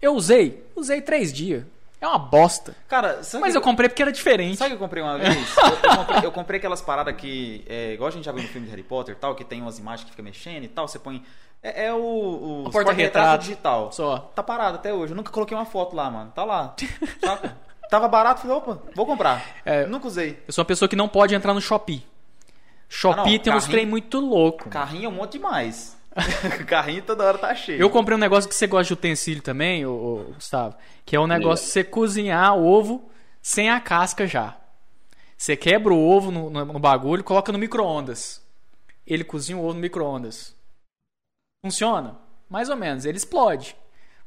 Eu usei, usei três dias. É uma bosta. Cara, mas eu comprei porque era diferente. Sabe o que eu comprei uma vez? eu, eu, comprei, eu, comprei, aquelas paradas que. É, igual a gente já viu no filme de Harry Potter tal, que tem umas imagens que fica mexendo e tal. Você põe. É, é o, o, o porta-retrato digital. Só. Tá parado até hoje. Eu nunca coloquei uma foto lá, mano. Tá lá. Saca? Tava barato, falei, opa, vou comprar. É, Nunca usei. Eu sou uma pessoa que não pode entrar no Shopee. Shopee ah, não, tem carrinho, uns trem muito louco. Carrinho é um monte demais. carrinho toda hora tá cheio. Eu comprei um negócio que você gosta de utensílio também, ô, ô, Gustavo. Que é um negócio de você cozinhar ovo sem a casca já. Você quebra o ovo no, no, no bagulho e coloca no micro-ondas. Ele cozinha o ovo no micro-ondas. Funciona? Mais ou menos. Ele explode.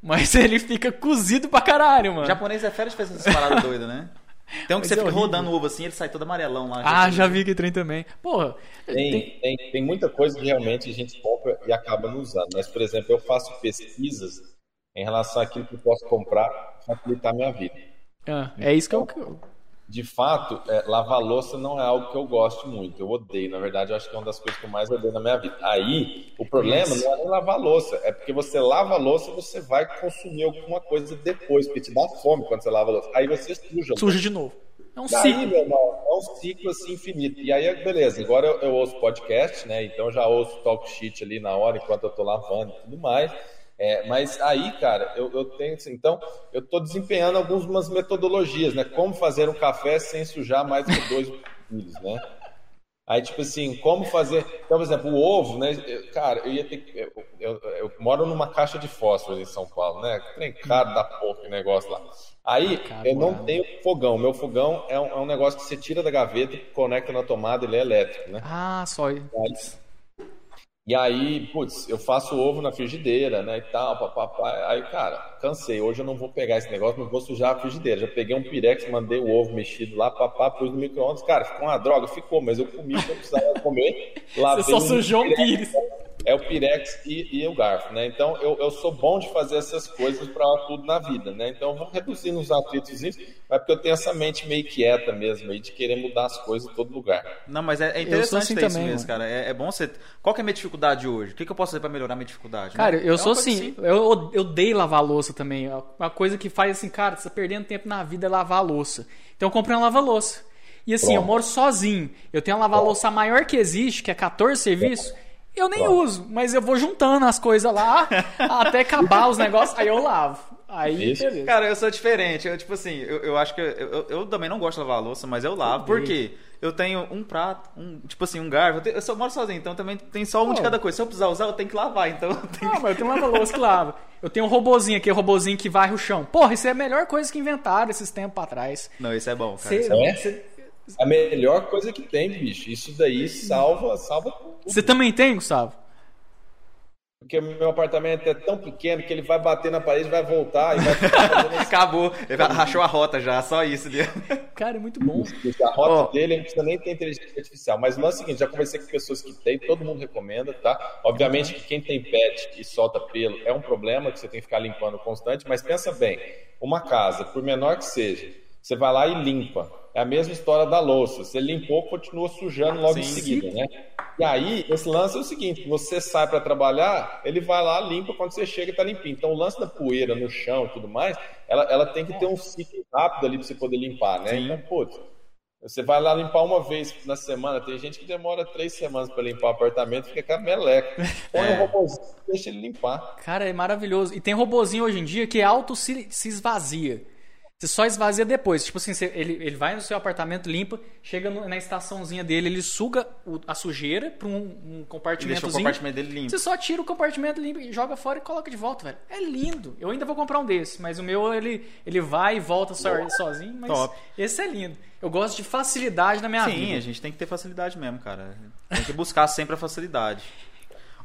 Mas ele fica cozido pra caralho, mano. O japonês é férias de fazer essas paradas doidas, né? Tem um que Mas você é fica horrível. rodando o ovo assim, ele sai todo amarelão lá. Ah, já vi que trem também. Porra. Tem, tem... Tem, tem muita coisa que realmente a gente compra e acaba não usando. Mas, por exemplo, eu faço pesquisas em relação àquilo que eu posso comprar para facilitar a minha vida. Ah, é isso que eu, de fato, é, lavar louça não é algo que eu gosto muito. Eu odeio. Na verdade, eu acho que é uma das coisas que eu mais odeio na minha vida. Aí, o problema Isso. não é nem lavar louça. É porque você lava a louça você vai consumir alguma coisa depois, porque te dá fome quando você lava a louça. Aí você suja. Suja de novo. É um Daí, ciclo. Irmão, é um ciclo assim infinito. E aí, beleza. Agora eu, eu ouço podcast, né? Então já ouço talk sheet ali na hora, enquanto eu tô lavando e tudo mais. É, mas aí, cara, eu, eu tenho. Então, eu estou desempenhando algumas metodologias, né? Como fazer um café sem sujar mais que dois milhos, né? Aí, tipo assim, como fazer. Então, por exemplo, o ovo, né? Eu, cara, eu ia ter que. Eu, eu, eu, moro numa caixa de fósforo em São Paulo, né? Tem caro da porra negócio lá. Aí, ah, eu não tenho fogão. Meu fogão é um, é um, negócio que você tira da gaveta, conecta na tomada, ele é elétrico, né? Ah, só isso. E aí, putz, eu faço ovo na frigideira, né, e tal, papapá. Aí, cara, cansei. Hoje eu não vou pegar esse negócio, não vou sujar a frigideira. Já peguei um pirex, mandei o ovo mexido lá, papá, pus no micro-ondas. Cara, ficou uma droga? Ficou, mas eu comi o que eu precisava comer. Você só sujou um pires é o Pirex e, e, o garfo, né? Então eu, eu sou bom de fazer essas coisas para tudo na vida, né? Então eu vou reduzindo os atritos, mas porque eu tenho essa mente meio quieta mesmo, aí de querer mudar as coisas em todo lugar. Não, mas é, é interessante assim ter também, isso mesmo, cara. É, é, bom você. Qual que é a minha dificuldade hoje? O que, que eu posso fazer para melhorar a minha dificuldade? Cara, né? eu é sou assim, eu, eu odeio lavar louça também. Uma coisa que faz assim, cara, você tá perdendo tempo na vida é lavar louça. Então eu comprei um lava-louça. E assim, Pronto. eu moro sozinho. Eu tenho a lava-louça maior que existe, que é 14 serviços. Eu nem uso, mas eu vou juntando as coisas lá até acabar os negócios, aí eu lavo. Aí, beleza. Cara, eu sou diferente. Eu, tipo assim, eu, eu acho que. Eu, eu, eu, também não gosto de lavar louça, mas eu lavo. Por quê? Eu tenho um prato, um, tipo assim, um garfo. Eu, tenho, eu só moro sozinho, então também tem só um de cada coisa. Se eu precisar usar, eu tenho que lavar. Então eu tenho... Ah, mas eu tenho um lava-louça que lava. Eu tenho um robozinho aqui, um robozinho que varre o chão. Porra, isso é a melhor coisa que inventaram esses tempos atrás. Não, isso é bom, cara. Cê, é, cê, a melhor coisa que tem, bicho. Isso daí salva, salva tudo. Você também tem, Gustavo? Porque o meu apartamento é tão pequeno que ele vai bater na parede, vai voltar e vai ficar Acabou, ele rachou a rota já, só isso. Cara, é muito bom. A rota oh. dele não precisa nem ter inteligência artificial. Mas não é o seguinte, já conversei com pessoas que têm, todo mundo recomenda, tá? Obviamente que quem tem pet e solta pelo é um problema que você tem que ficar limpando constante, mas pensa bem, uma casa, por menor que seja, você vai lá e limpa É a mesma história da louça. Você limpou, continua sujando logo Sim. em seguida, né? E aí, esse lance é o seguinte: você sai para trabalhar, ele vai lá, limpa, quando você chega, tá limpinho. Então, o lance da poeira no chão e tudo mais, ela, ela tem que ter um ciclo rápido ali para você poder limpar, né? Sim. Então, putz, você vai lá limpar uma vez na semana. Tem gente que demora três semanas para limpar o apartamento, fica com a meleca. Põe é. um robôzinho, deixa ele limpar. Cara, é maravilhoso. E tem robozinho hoje em dia que auto se, se esvazia. Você só esvazia depois. Tipo assim, você, ele, ele vai no seu apartamento, limpa, chega no, na estaçãozinha dele, ele suga o, a sujeira para um, um compartimentozinho. Deixa o compartimento dele limpo. Você só tira o compartimento limpo e joga fora e coloca de volta, velho. É lindo. Eu ainda vou comprar um desse, mas o meu ele, ele vai e volta so, sozinho, mas Top. esse é lindo. Eu gosto de facilidade na minha Sim, vida. Sim, a gente tem que ter facilidade mesmo, cara. Tem que buscar sempre a facilidade.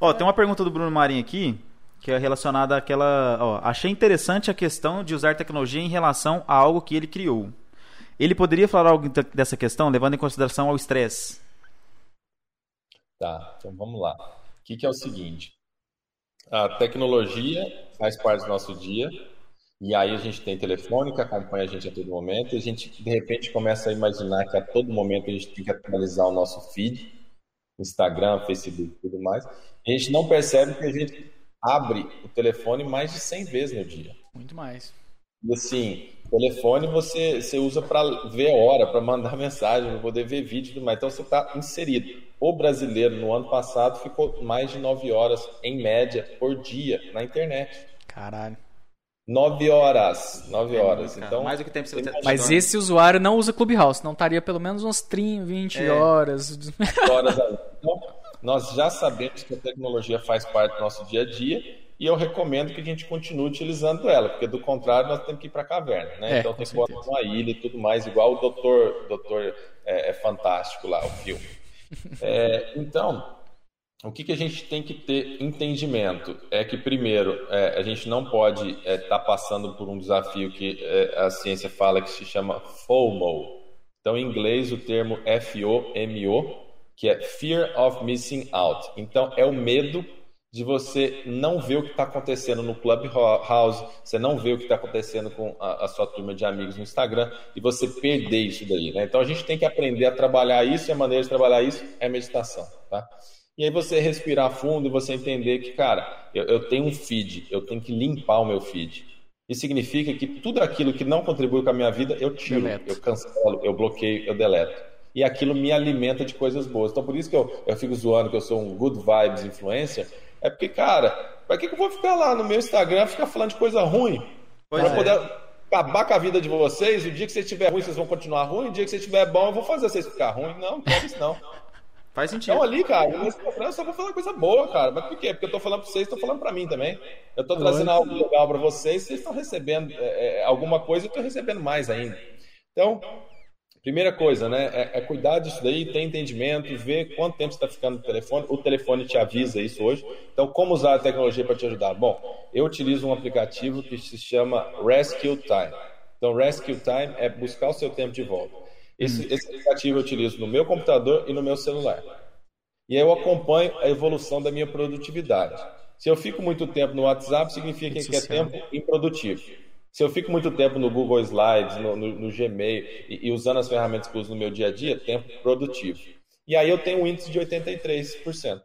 Ó, tem uma pergunta do Bruno Marinho aqui que é relacionada àquela. Ó, achei interessante a questão de usar tecnologia em relação a algo que ele criou. Ele poderia falar algo dessa questão, levando em consideração ao estresse? Tá, então vamos lá. O que, que é o seguinte? A tecnologia faz parte do nosso dia, e aí a gente tem telefone que acompanha a gente a todo momento, e a gente de repente começa a imaginar que a todo momento a gente tem que atualizar o nosso feed, Instagram, Facebook tudo mais. A gente não percebe que a gente abre o telefone mais de 100 vezes no dia. Muito mais. E assim, telefone você, você usa para ver a hora, para mandar mensagem, para poder ver vídeo e tudo mais. Então você está inserido. O brasileiro no ano passado ficou mais de 9 horas, em média, por dia na internet. Caralho. 9 horas. 9 é, horas. então, mais do que tempo você tem Mas esse usuário não usa Clubhouse, não estaria pelo menos umas 30, 20 é. horas. horas nós já sabemos que a tecnologia faz parte do nosso dia a dia e eu recomendo que a gente continue utilizando ela, porque do contrário nós temos que ir para a caverna, né? É, então tem que botar uma ilha e tudo mais, igual o Doutor, Doutor é, é Fantástico lá, o filme. É, então, o que, que a gente tem que ter entendimento é que, primeiro, é, a gente não pode estar é, tá passando por um desafio que é, a ciência fala que se chama FOMO. Então, em inglês, o termo F-O-M-O que é Fear of Missing Out. Então, é o medo de você não ver o que está acontecendo no Clubhouse, você não ver o que está acontecendo com a, a, sua turma de amigos no Instagram e você perder isso daí. Né? Então, a gente tem que aprender a trabalhar isso e a maneira de trabalhar isso é meditação. Tá? E aí você respirar fundo e você entender que, cara, eu, eu tenho um feed, eu tenho que limpar o meu feed. Isso significa que tudo aquilo que não contribui com a minha vida, eu tiro, Deleto. eu cancelo, eu bloqueio, eu deleto e aquilo me alimenta de coisas boas. Então, por isso que eu, eu fico zoando que eu sou um good vibes influencer, é porque, cara, pra que, que eu vou ficar lá no meu Instagram ficar falando de coisa ruim? Pois pra é. poder acabar com a vida de vocês, o dia que você estiver ruim, vocês vão continuar ruim, o dia que você estiver bom, eu vou fazer vocês ficar ruim. Não, não quero isso não. Faz sentido. Então ali, cara, no Instagram eu só vou falar coisa boa, cara. Mas por quê? Porque eu tô falando pra vocês, tô falando pra mim também. Eu tô trazendo algo legal pra vocês, vocês estão recebendo é, é, alguma coisa, eu tô recebendo mais ainda. Então, Primeira coisa, né? É, é, cuidar disso daí, ter entendimento, ver quanto tempo você está ficando no telefone. O telefone te avisa isso hoje. Então, como usar a tecnologia para te ajudar? Bom, eu utilizo um aplicativo que se chama Rescue Time. Então, Rescue Time é buscar o seu tempo de volta. Esse, hum. esse aplicativo eu utilizo no meu computador e no meu celular. E eu acompanho a evolução da minha produtividade. Se eu fico muito tempo no WhatsApp, significa que é tempo improdutivo. Se eu fico muito tempo no Google Slides, no, no, no Gmail e, e, usando as ferramentas que eu uso no meu dia a dia, tempo produtivo. E aí eu tenho um índice de 83%.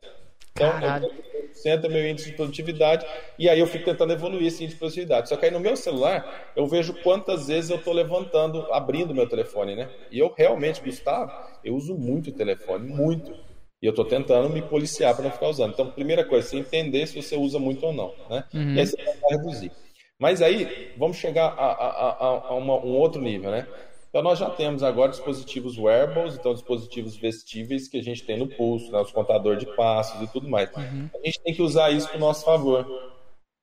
Então, Caralho. 80% é meu índice de produtividade e aí eu fico tentando evoluir esse índice de produtividade. Só que aí no meu celular eu vejo quantas vezes eu estou levantando, abrindo meu telefone, né? E eu realmente, Gustavo, eu uso muito o telefone, muito. E eu estou tentando me policiar para não ficar usando. Então, primeira coisa, você entender se você usa muito ou não, né? Uhum. E aí você vai reduzir. Mas aí vamos chegar a, a, a, a uma, um outro nível, né? Então nós já temos agora dispositivos wearables, então dispositivos vestíveis que a gente tem no pulso, né, os contadores de passos e tudo mais. Uhum. A gente tem que usar isso para o nosso favor.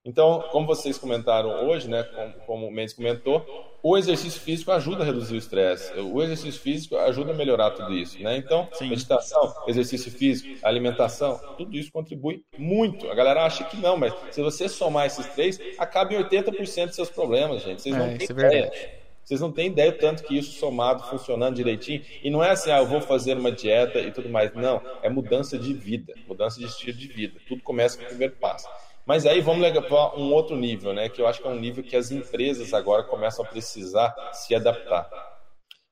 Então, como vocês comentaram hoje, né, como, como o Mendes comentou, o exercício físico ajuda a reduzir o estresse. O exercício físico ajuda a melhorar tudo isso, né? Então, Sim. meditação, exercício físico, alimentação, tudo isso contribui muito. A galera acha que não, mas se você somar esses três, acaba em 80% dos seus problemas, gente. Vocês é, não têm é ideia. Vocês não têm ideia tanto que isso somado, funcionando direitinho. E não é assim, ah, eu vou fazer uma dieta e tudo mais. Não, é mudança de vida, mudança de estilo de vida. Tudo começa com o primeiro passo. Mas aí vamos levar um outro nível, né? Que eu acho que é um nível que as empresas agora começam a precisar se adaptar.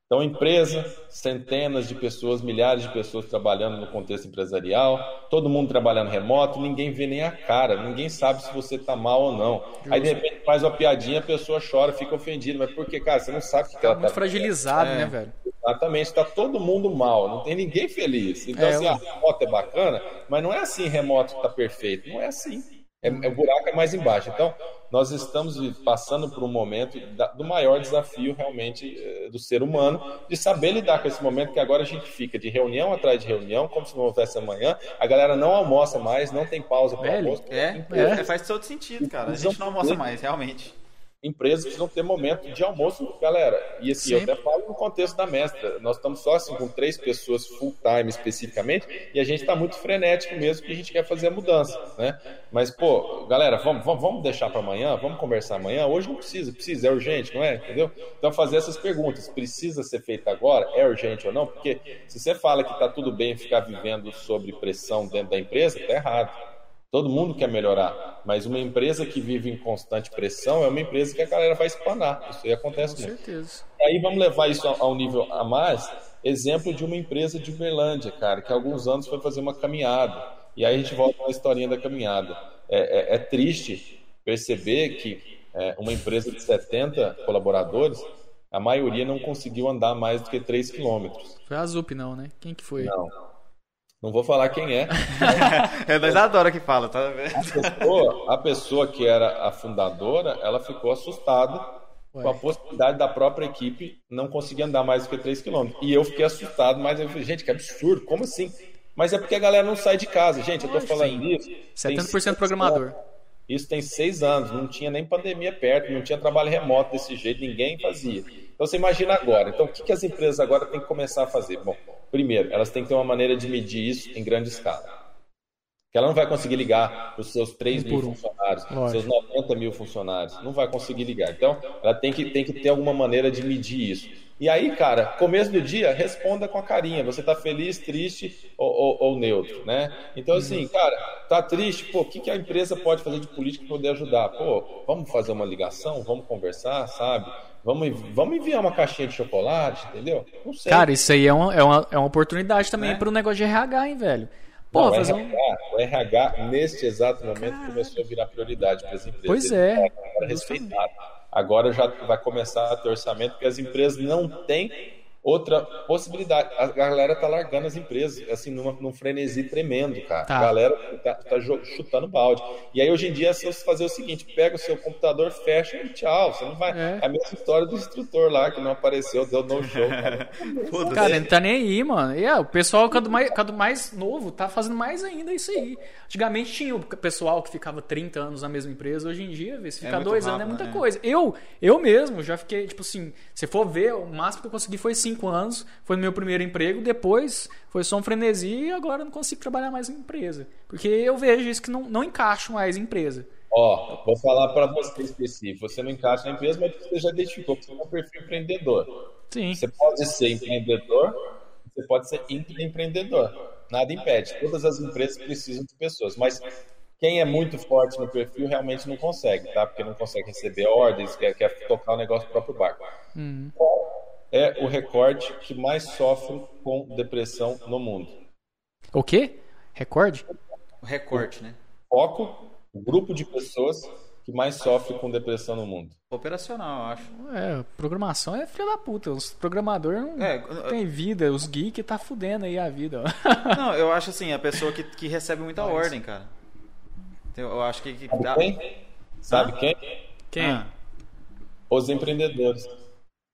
Então, empresa, centenas de pessoas, milhares de pessoas trabalhando no contexto empresarial, todo mundo trabalhando remoto, ninguém vê nem a cara, ninguém sabe se você está mal ou não. Aí, de repente, faz uma piadinha, a pessoa chora, fica ofendida. Mas por que, cara? Você não sabe o que, que ela Tá muito está fragilizado, É. né, velho? Exatamente, está todo mundo mal, não tem ninguém feliz. Então, É, assim, eu- a remoto é bacana, mas não é assim remoto que está perfeito, não é assim. É, é, o buraco é mais embaixo. Então, nós estamos passando por um momento da- do maior desafio realmente eh, do ser humano, de saber lidar com esse momento que agora a gente fica de reunião atrás de reunião, como se não houvesse amanhã, a galera não almoça mais, não tem pausa para almoço. É, É. é, faz todo sentido, cara. A gente não almoça mais, realmente. Empresas precisam ter momento de almoço, galera. E assim, eu Sempre. até falo no contexto da mestra. Nós estamos só assim com três pessoas full time especificamente, e a gente está muito frenético mesmo que a gente quer fazer a mudança, né? Mas pô, galera, vamos, vamos, vamos deixar para amanhã, vamos conversar amanhã. Hoje não precisa, precisa, é urgente, não é? Entendeu? Então fazer essas perguntas, precisa ser feito agora, é urgente ou não? Porque se você fala que está tudo bem ficar vivendo sobre pressão dentro da empresa, tá errado. Todo mundo quer melhorar, mas uma empresa que vive em constante pressão é uma empresa que a galera vai espanar. Isso aí acontece Com muito. certeza. E aí vamos levar isso a a um nível a mais. Exemplo de uma empresa de Uberlândia, cara, que há alguns anos foi fazer uma caminhada. E aí a gente volta na historinha da caminhada. É, é- é triste perceber que é, uma empresa de 70 colaboradores, a maioria não conseguiu andar mais do que 3 quilômetros. Foi a Zup, não, né? Quem que foi? Não. Não vou falar quem é, É, nós adora que fala, tá vendo? a pessoa, a pessoa que era a fundadora, ela ficou assustada Ué. com a possibilidade da própria equipe não conseguir andar mais do que 3 km. E eu fiquei assustado, mas eu falei, gente, que absurdo, como assim? Mas é porque a galera não sai de casa, gente, eu tô falando disso. tem 70% seis programador. anos. Isso tem seis anos, não tinha nem pandemia perto, não tinha trabalho remoto desse jeito, ninguém fazia. Então você imagina agora. Então o que, que as empresas agora têm que começar a fazer? Bom, primeiro, elas têm que ter uma maneira de medir isso em grande escala. Que ela não vai conseguir ligar para os seus 3 Um mil funcionários, Lógico. seus 90 mil funcionários. Não vai conseguir ligar. Então, ela tem que, tem que ter alguma maneira de medir isso. E aí, cara, começo do dia, responda com a carinha. Você tá feliz, triste ou, ou- ou neutro, né? Então, assim, cara, tá triste, pô, o que, que a empresa pode fazer de política para poder ajudar? Pô, vamos fazer uma ligação, vamos conversar, sabe? Vamos, vamos enviar uma caixinha de chocolate, entendeu? Não sei. Cara, isso aí é uma, é uma, é uma oportunidade também Né? para o negócio de RH, hein, velho? Pô, Não, o, fazer um. RH, o RH, neste exato momento, começou a virar prioridade para as empresas. Pois é. tá agora respeitado. Agora já vai começar a ter orçamento, porque as empresas não têm outra possibilidade. A galera tá largando as empresas, assim, numa, num frenesi tremendo, cara. Tá. A galera tá, tá chutando balde. E aí, hoje em dia, é só você fazer o seguinte: pega o seu computador, fecha e tchau. Você não vai. É. É a mesma história do instrutor lá, que não apareceu, deu no show, cara. Cara, ele não tá nem aí, mano. E é, o pessoal, cada mais, cada mais novo, tá fazendo mais ainda isso aí. Antigamente tinha o pessoal que ficava 30 anos na mesma empresa. Hoje em dia, vê, se ficar muito dois anos é rápido, muita né? coisa. Eu, eu mesmo já fiquei, tipo assim, se for ver, o máximo que eu consegui foi 5 anos. Foi no meu primeiro emprego. Depois foi só um frenesi e agora não consigo trabalhar mais em empresa. Porque eu vejo isso que não, não encaixo mais em empresa. Ó, vou falar para você específico. Você não encaixa na empresa, mas você já identificou que você é um perfil empreendedor. Sim. Você pode ser empreendedor, você pode ser intraempreendedor. Nada impede. Todas as empresas precisam de pessoas, mas quem é muito forte no perfil realmente não consegue, tá? Porque não consegue receber ordens, quer, quer tocar o negócio do próprio barco. Qual é o recorde que mais sofre com depressão no mundo? O quê? Recorde? O recorte, né? Foco, o grupo de pessoas que mais sofre com depressão no mundo. Operacional, eu acho. É, programação é filho da puta. Os programadores não É, tem vida. Os geeks tá fudendo aí a vida. ó. Não, eu acho assim, a pessoa que, que recebe muita ordem, cara. Então, Eu acho que. que Sabe dá- quem? Sabe quem? Quem? Ah, Os empreendedores.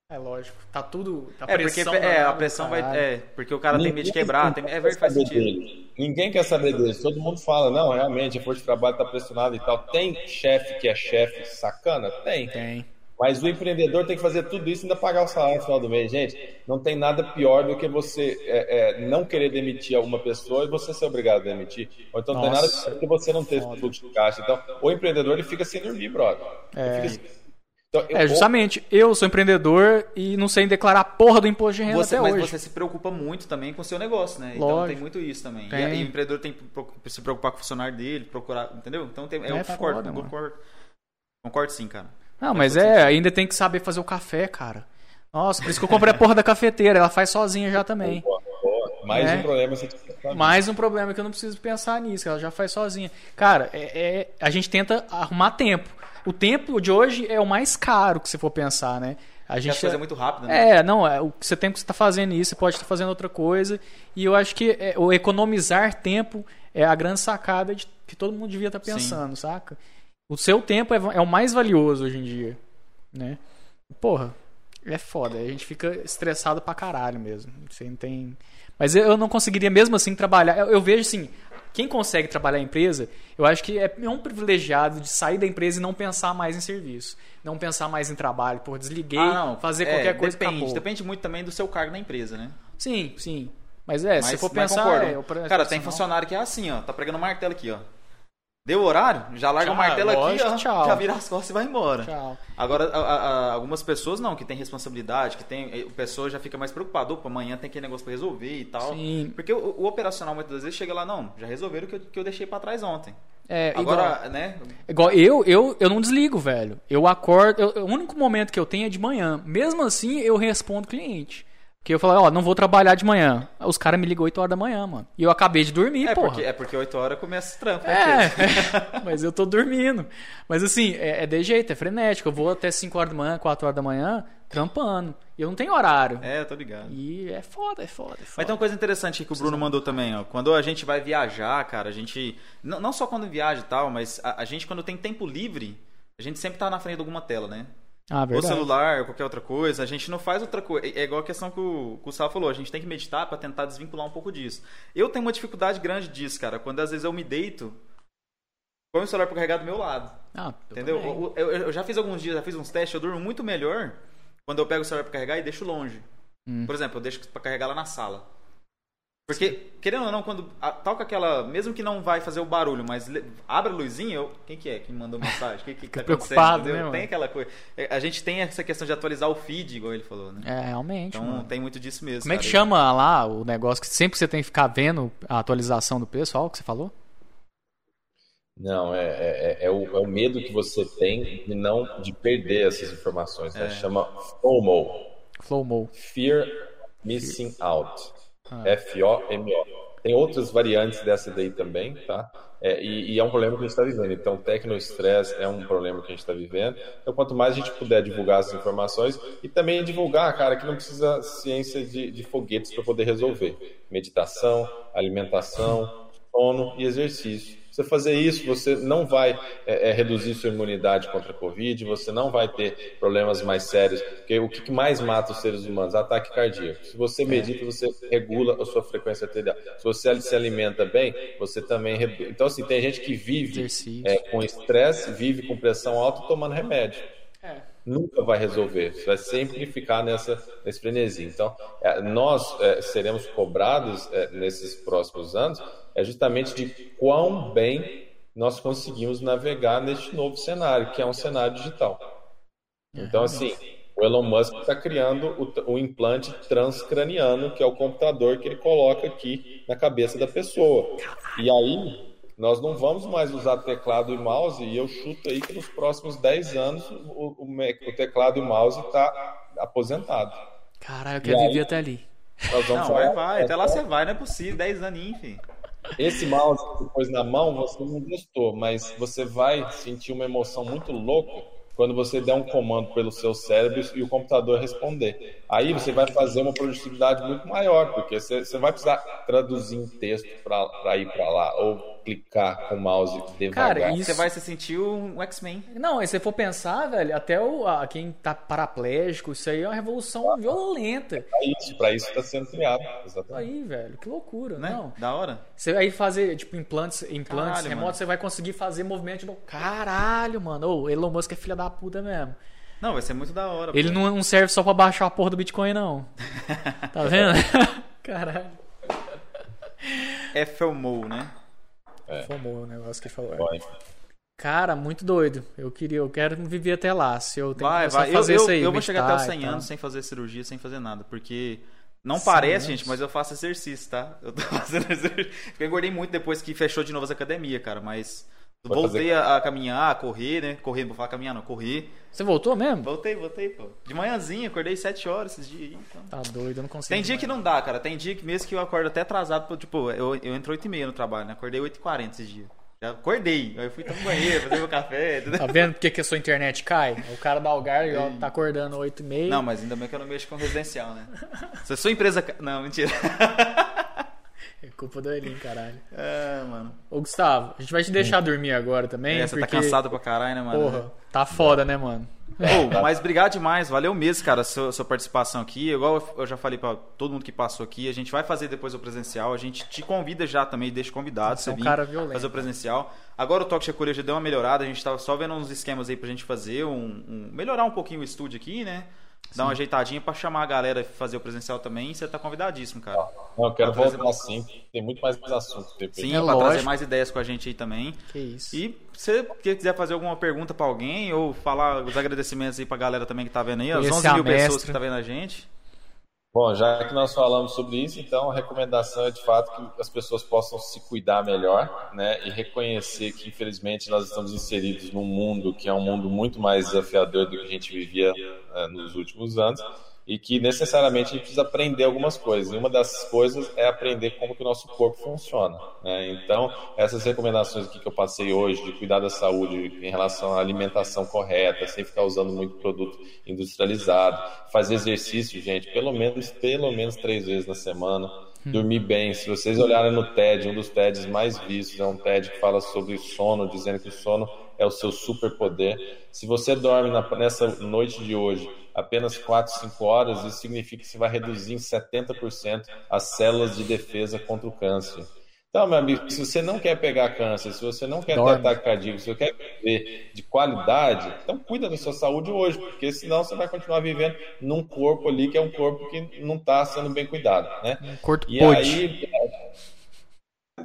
É lógico. Tá tudo. Tá é, porque pressão é, danada a pressão vai. É, porque o cara tem medo de quebrar. Tem, é verdade, faz sentido. dele. Ninguém quer saber dele. Todo mundo fala, não, realmente, a força de trabalho está pressionada e tal. Tem chefe que é chefe sacana? Tem. Tem. Mas o empreendedor tem que fazer tudo isso e ainda pagar o salário no final do mês. Gente, não tem nada pior do que você é, é, não querer demitir alguma pessoa e você ser obrigado a demitir. Ou então não tem nada Nossa, pior do que você não ter fluxo de caixa. Então, o empreendedor ele fica sem dormir, brother. Ele É. fica sem- Então, eu- É, justamente, eu sou empreendedor e não sei declarar a porra do imposto de renda Você, até mas hoje. você se preocupa muito também com o seu negócio, né? Então Lógico. tem muito isso também. E, Tem. aí o empreendedor tem que se preocupar com o funcionário dele, procurar, entendeu? Então tem, É eu concordo, foda, concordo. Concordo sim, cara. Não, mas é, sentido. ainda tem que saber fazer o café, cara. Nossa, por isso que eu comprei a porra da cafeteira. Ela faz sozinha já também. Boa, boa. Mais É. um problema você Mais um problema que eu não preciso pensar nisso, ela já faz sozinha. Cara, é, é- a gente tenta arrumar tempo. O tempo de hoje é o mais caro que você for pensar, né? A gente coisas é muito rápido, né? É, não, é, o você tem que estar fazendo isso, você pode estar fazendo outra coisa. E eu acho que é, o economizar tempo é a grande sacada de, que todo mundo devia estar pensando, saca? O seu tempo é, é o mais valioso hoje em dia, né? Porra, é foda. A gente fica estressado pra caralho mesmo. Você não tem... Mas eu- eu não conseguiria mesmo assim trabalhar. Eu, eu vejo assim, quem consegue trabalhar em empresa, eu acho que é um privilegiado de sair da empresa e não pensar mais em serviço. Não pensar mais em trabalho. Pô, desliguei, Ah, não. fazer É, qualquer coisa depende, acabou. depende muito também do seu cargo na empresa, né? Sim, sim. Mas é, se Mas, for mas pensar. concordo. é, pre- Cara, tem funcionário que é assim, ó. Tá pregando martelo aqui, ó. Deu horário, já larga Tchau, o martelo lógico, aqui, ó. tchau. Já vira as costas e vai embora. Tchau. Agora, a- a- a- algumas pessoas não, que tem responsabilidade, que tem. O pessoa já fica mais preocupado. Opa, amanhã tem aquele negócio pra resolver e tal. Sim. Porque o, o operacional muitas vezes chega lá, não, já resolveram o que eu, que eu deixei pra trás ontem. É, Agora, igual, né? igual eu, eu, eu não desligo, velho. Eu acordo. eu- o único momento que eu tenho é de manhã. Mesmo assim, eu respondo cliente. Porque eu falo, ó, não vou trabalhar de manhã. Os caras me ligam 8 horas da manhã, mano. E eu acabei de dormir, É porra. porque, é porque 8 horas começa o trampo. né, É, Pedro? mas eu tô dormindo. Mas assim, é, é de jeito, é frenético. Eu vou até 5 horas da manhã, 4 horas da manhã, trampando. E eu não tenho horário. É, tô ligado. E é foda, é foda, é foda. Mas tem uma coisa interessante que o Bruno mandou também, ó. Quando a gente vai viajar, cara, a gente. Não, não só quando viaja e tal, mas a, a gente, quando tem tempo livre, a gente sempre tá na frente de alguma tela, né? Ah, Ou verdade. celular, ou qualquer outra coisa. A gente não faz outra coisa. É é igual a questão que o, que o Gustavo falou. A gente tem que meditar pra tentar desvincular um pouco disso. Eu tenho uma dificuldade grande disso, cara. Quando às vezes eu me deito, põe o celular pra carregar do meu lado. Ah, eu Entendeu? Eu, eu- eu já fiz alguns dias, já fiz uns testes, eu durmo muito melhor quando eu pego o celular pra carregar e deixo longe. Hum. Por exemplo, eu deixo pra carregar lá na sala. Porque, querendo ou não, quando a- toca aquela. Mesmo que não vai fazer o barulho, mas le- abre a luzinha, eu. Quem que é que me mandou mensagem? Quem que, que tá preocupado, né? Tem aquela coisa. É, A gente tem essa questão de atualizar o feed, igual ele falou, né? É, realmente, Então mano. tem muito disso mesmo. Como é que cara. chama lá o negócio que sempre você tem que ficar vendo a atualização do pessoal que você falou? Não, é, é, é, o, é o medo que você tem de não de perder essas informações. Né? É. Chama FOMO, Flowmo. Fear Missing Out. Ah. F-O-M-O. Tem outras variantes dessa daí também, tá? É, e, e é um problema que a gente está vivendo. Então, tecnoestresse é um problema que a gente está vivendo. Então, quanto mais a gente puder divulgar essas informações e também divulgar, cara, que não precisa ciência de, de foguetes para poder resolver. Meditação, alimentação, sono e exercício. Você fazer isso, você não vai é, é, reduzir sua imunidade contra a Covid, você não vai ter problemas mais sérios. Porque o que mais mata os seres humanos? Ataque cardíaco. Se você medita, você regula a sua frequência arterial. Se você se alimenta bem, você também. Então, assim, tem gente que vive é, com estresse, vive com pressão alta tomando remédio É. nunca vai resolver. Você vai sempre ficar nessa, nesse frenesi. Então, é, nós é, seremos cobrados é, nesses próximos anos é justamente de quão bem nós conseguimos navegar neste novo cenário, que é um cenário digital. Então, assim, o Elon Musk está criando o, o implante transcraniano, que é o computador que ele coloca aqui na cabeça da pessoa. E aí, nós não vamos mais usar teclado e mouse, e eu chuto aí que nos próximos 10 anos o, o, o teclado e mouse está aposentado. Caralho, eu quero viver até ali. Nós vamos Não, vai, falar- vai. Até lá você vai, não é possível. 10 aninhos, enfim. Esse mouse que você pôs na mão, você não gostou, mas você vai sentir uma emoção muito louca quando você der um comando pelo seu cérebro e o computador responder. Aí você vai fazer uma produtividade muito maior, porque você, você vai precisar traduzir em texto para ir para lá, ou clicar com o mouse devagar. Cara, isso- Você vai se sentir um X-Men. Não, e se você for pensar, velho, até o, a, quem tá paraplégico, isso aí é uma revolução violenta. Para isso, para isso está sendo criado. Isso Exatamente. aí, velho, que loucura, Né? não. Da hora. Você aí fazer, tipo, implantes, implantes Caralho, remotos, mano. você vai conseguir fazer movimento de... Caralho, mano. Ô, Elon Musk é filha da puta mesmo. Não, vai ser muito da hora. Ele pô. não serve só pra baixar a porra do Bitcoin, não. Tá vendo? Caralho. É FOMO, né? Fomou o negócio que falou. Vai. Cara, muito doido. Eu queria, eu quero viver até lá. Se eu tenho Vai, que vai. Eu, fazer eu, isso aí. eu vou chegar até os meditar 100 e tal. anos sem fazer cirurgia, sem fazer nada. Porque não 100 parece, anos? gente, mas eu faço exercício, tá? Eu tô fazendo exercício. Porque eu engordei muito depois que fechou de novo as academias, cara. Mas Voltei a, a, caminhar, a correr, né? Correr, vou falar caminhar, não, correr. Você voltou mesmo? Voltei, voltei, pô. De manhãzinha, acordei 7 horas esses dias aí. Então. Tá doido, eu não consigo. Tem dia que não dá, cara. Tem dia que mesmo que eu acordo até atrasado, tipo, eu, eu entro 8 e meia no trabalho, né? Acordei 8 e 40 esses dias. Já acordei. Aí eu fui tomar banheiro, fazer meu café. Entendeu? Tá vendo porque que a sua internet cai? O cara da Algar ó, tá acordando 8 e meia. Não, mas ainda bem que eu não mexo com residencial, né? Se a sua empresa. Não, mentira. É culpa do Elinho, caralho. É, mano. Ô, Gustavo, a gente vai te deixar dormir agora também. É, você porque... tá cansado pra caralho, né, mano? Porra, tá foda, né, mano? Oh, mas obrigado demais, valeu mesmo, cara, sua, sua participação aqui. Igual eu já falei para todo mundo que passou aqui, a gente vai fazer depois o presencial. A gente te convida já também, deixa convidado. Você, é um cara violento. fazer o presencial. Agora o Talk Checolha já deu uma melhorada, a gente tava só vendo uns esquemas aí pra gente fazer, um, um melhorar um pouquinho o estúdio aqui, né? Dar uma ajeitadinha pra chamar a galera e fazer o presencial também. Você tá convidadíssimo, cara. Não, eu quero voltar mais... sim. Tem muito mais assunto. Sim, é pra lógico. trazer mais ideias com a gente aí também. Que isso. E se você quiser fazer alguma pergunta pra alguém ou falar os agradecimentos aí pra galera também que tá vendo aí, as 11 mil pessoas que tá vendo a gente. Bom, já que nós falamos sobre isso, então a recomendação é de fato que as pessoas possam se cuidar melhor, né, e reconhecer que infelizmente nós estamos inseridos num mundo que é um mundo muito mais desafiador do que a gente vivia né, nos últimos anos e que necessariamente a gente precisa aprender algumas coisas. E uma dessas coisas é aprender como que o nosso corpo funciona. Né? Então, essas recomendações aqui que eu passei hoje de cuidar da saúde em relação à alimentação correta, sem ficar usando muito produto industrializado, fazer exercício, gente, pelo menos pelo menos três vezes na semana. Hum. Dormir bem. Se vocês olharem no TED, um dos TEDs mais vistos é um TED que fala sobre sono, dizendo que o sono é o seu superpoder. Se você dorme nessa noite de hoje apenas 4, 5 horas, isso significa que você vai reduzir em 70% as células de defesa contra o câncer. Então, meu amigo, se você não quer pegar câncer, se você não quer Dorme. ter ataque cardíaco, se você quer viver de qualidade, então cuida da sua saúde hoje, porque senão você vai continuar vivendo num corpo ali que é um corpo que não está sendo bem cuidado, né? Um corpo e aí,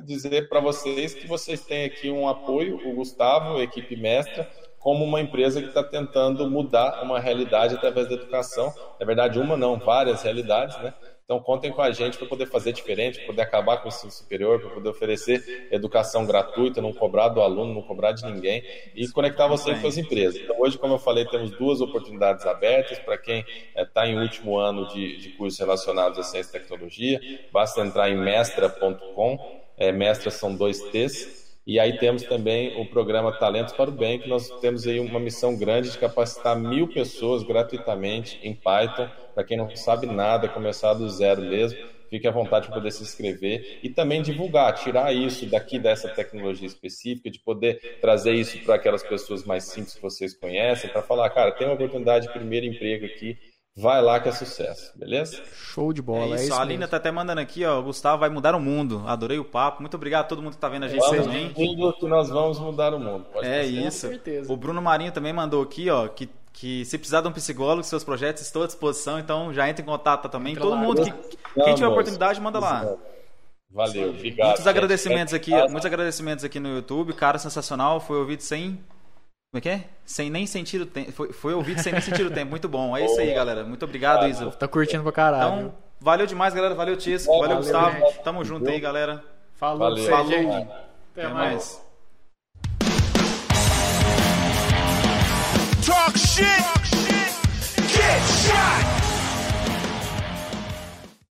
dizer para vocês que vocês têm aqui um apoio, o Gustavo, a equipe mestra, como uma empresa que está tentando mudar uma realidade através da educação. Na verdade, uma não, várias realidades, né? Então contem com a gente para poder fazer diferente, para poder acabar com o ensino superior, para poder oferecer educação gratuita, não cobrar do aluno, não cobrar de ninguém e conectar você com as empresas. Então, hoje, como eu falei, temos duas oportunidades abertas para quem está eh, em último ano de, de cursos relacionados à ciência e tecnologia. Basta entrar em mestra.com, é, mestra são dois T's, e aí temos também o programa Talentos para o Bem, que nós temos aí uma missão grande de capacitar mil pessoas gratuitamente em Python. Para quem não sabe nada, começar do zero mesmo, fique à vontade para poder se inscrever e também divulgar, tirar isso daqui dessa tecnologia específica, de poder trazer isso para aquelas pessoas mais simples que vocês conhecem, para falar, cara, tem uma oportunidade de primeiro emprego aqui Vai lá que é sucesso, beleza? Show de bola, é, é isso. a Alina tá até mandando aqui, ó. Gustavo vai mudar o mundo. Adorei o papo. Muito obrigado a todo mundo que tá vendo a gente vamos também. que nós vamos mudar o mundo. Pode é isso. Com certeza. O Bruno Marinho também mandou aqui, ó, que, que se precisar de um psicólogo, seus projetos estão à disposição, então já entra em contato também. Entra todo lá. mundo que Não, quem tiver moço. oportunidade, manda lá. Valeu, obrigado. Muitos agradecimentos aqui, muitos agradecimentos aqui no YouTube. Cara, sensacional. Foi ouvido sem como é que é? Sem nem sentir o tempo. Foi, foi ouvido sem nem sentir o tempo. Muito bom. É isso aí, galera. Muito obrigado, Isa. Tá curtindo pra caralho. Então, valeu demais, galera. Valeu, Tisco. Valeu, valeu, Gustavo. Gente. Tamo junto aí, galera. Falou, valeu. Falou. Gente. Até, Até mais. mais. Talk shit. Talk shit. Get shot.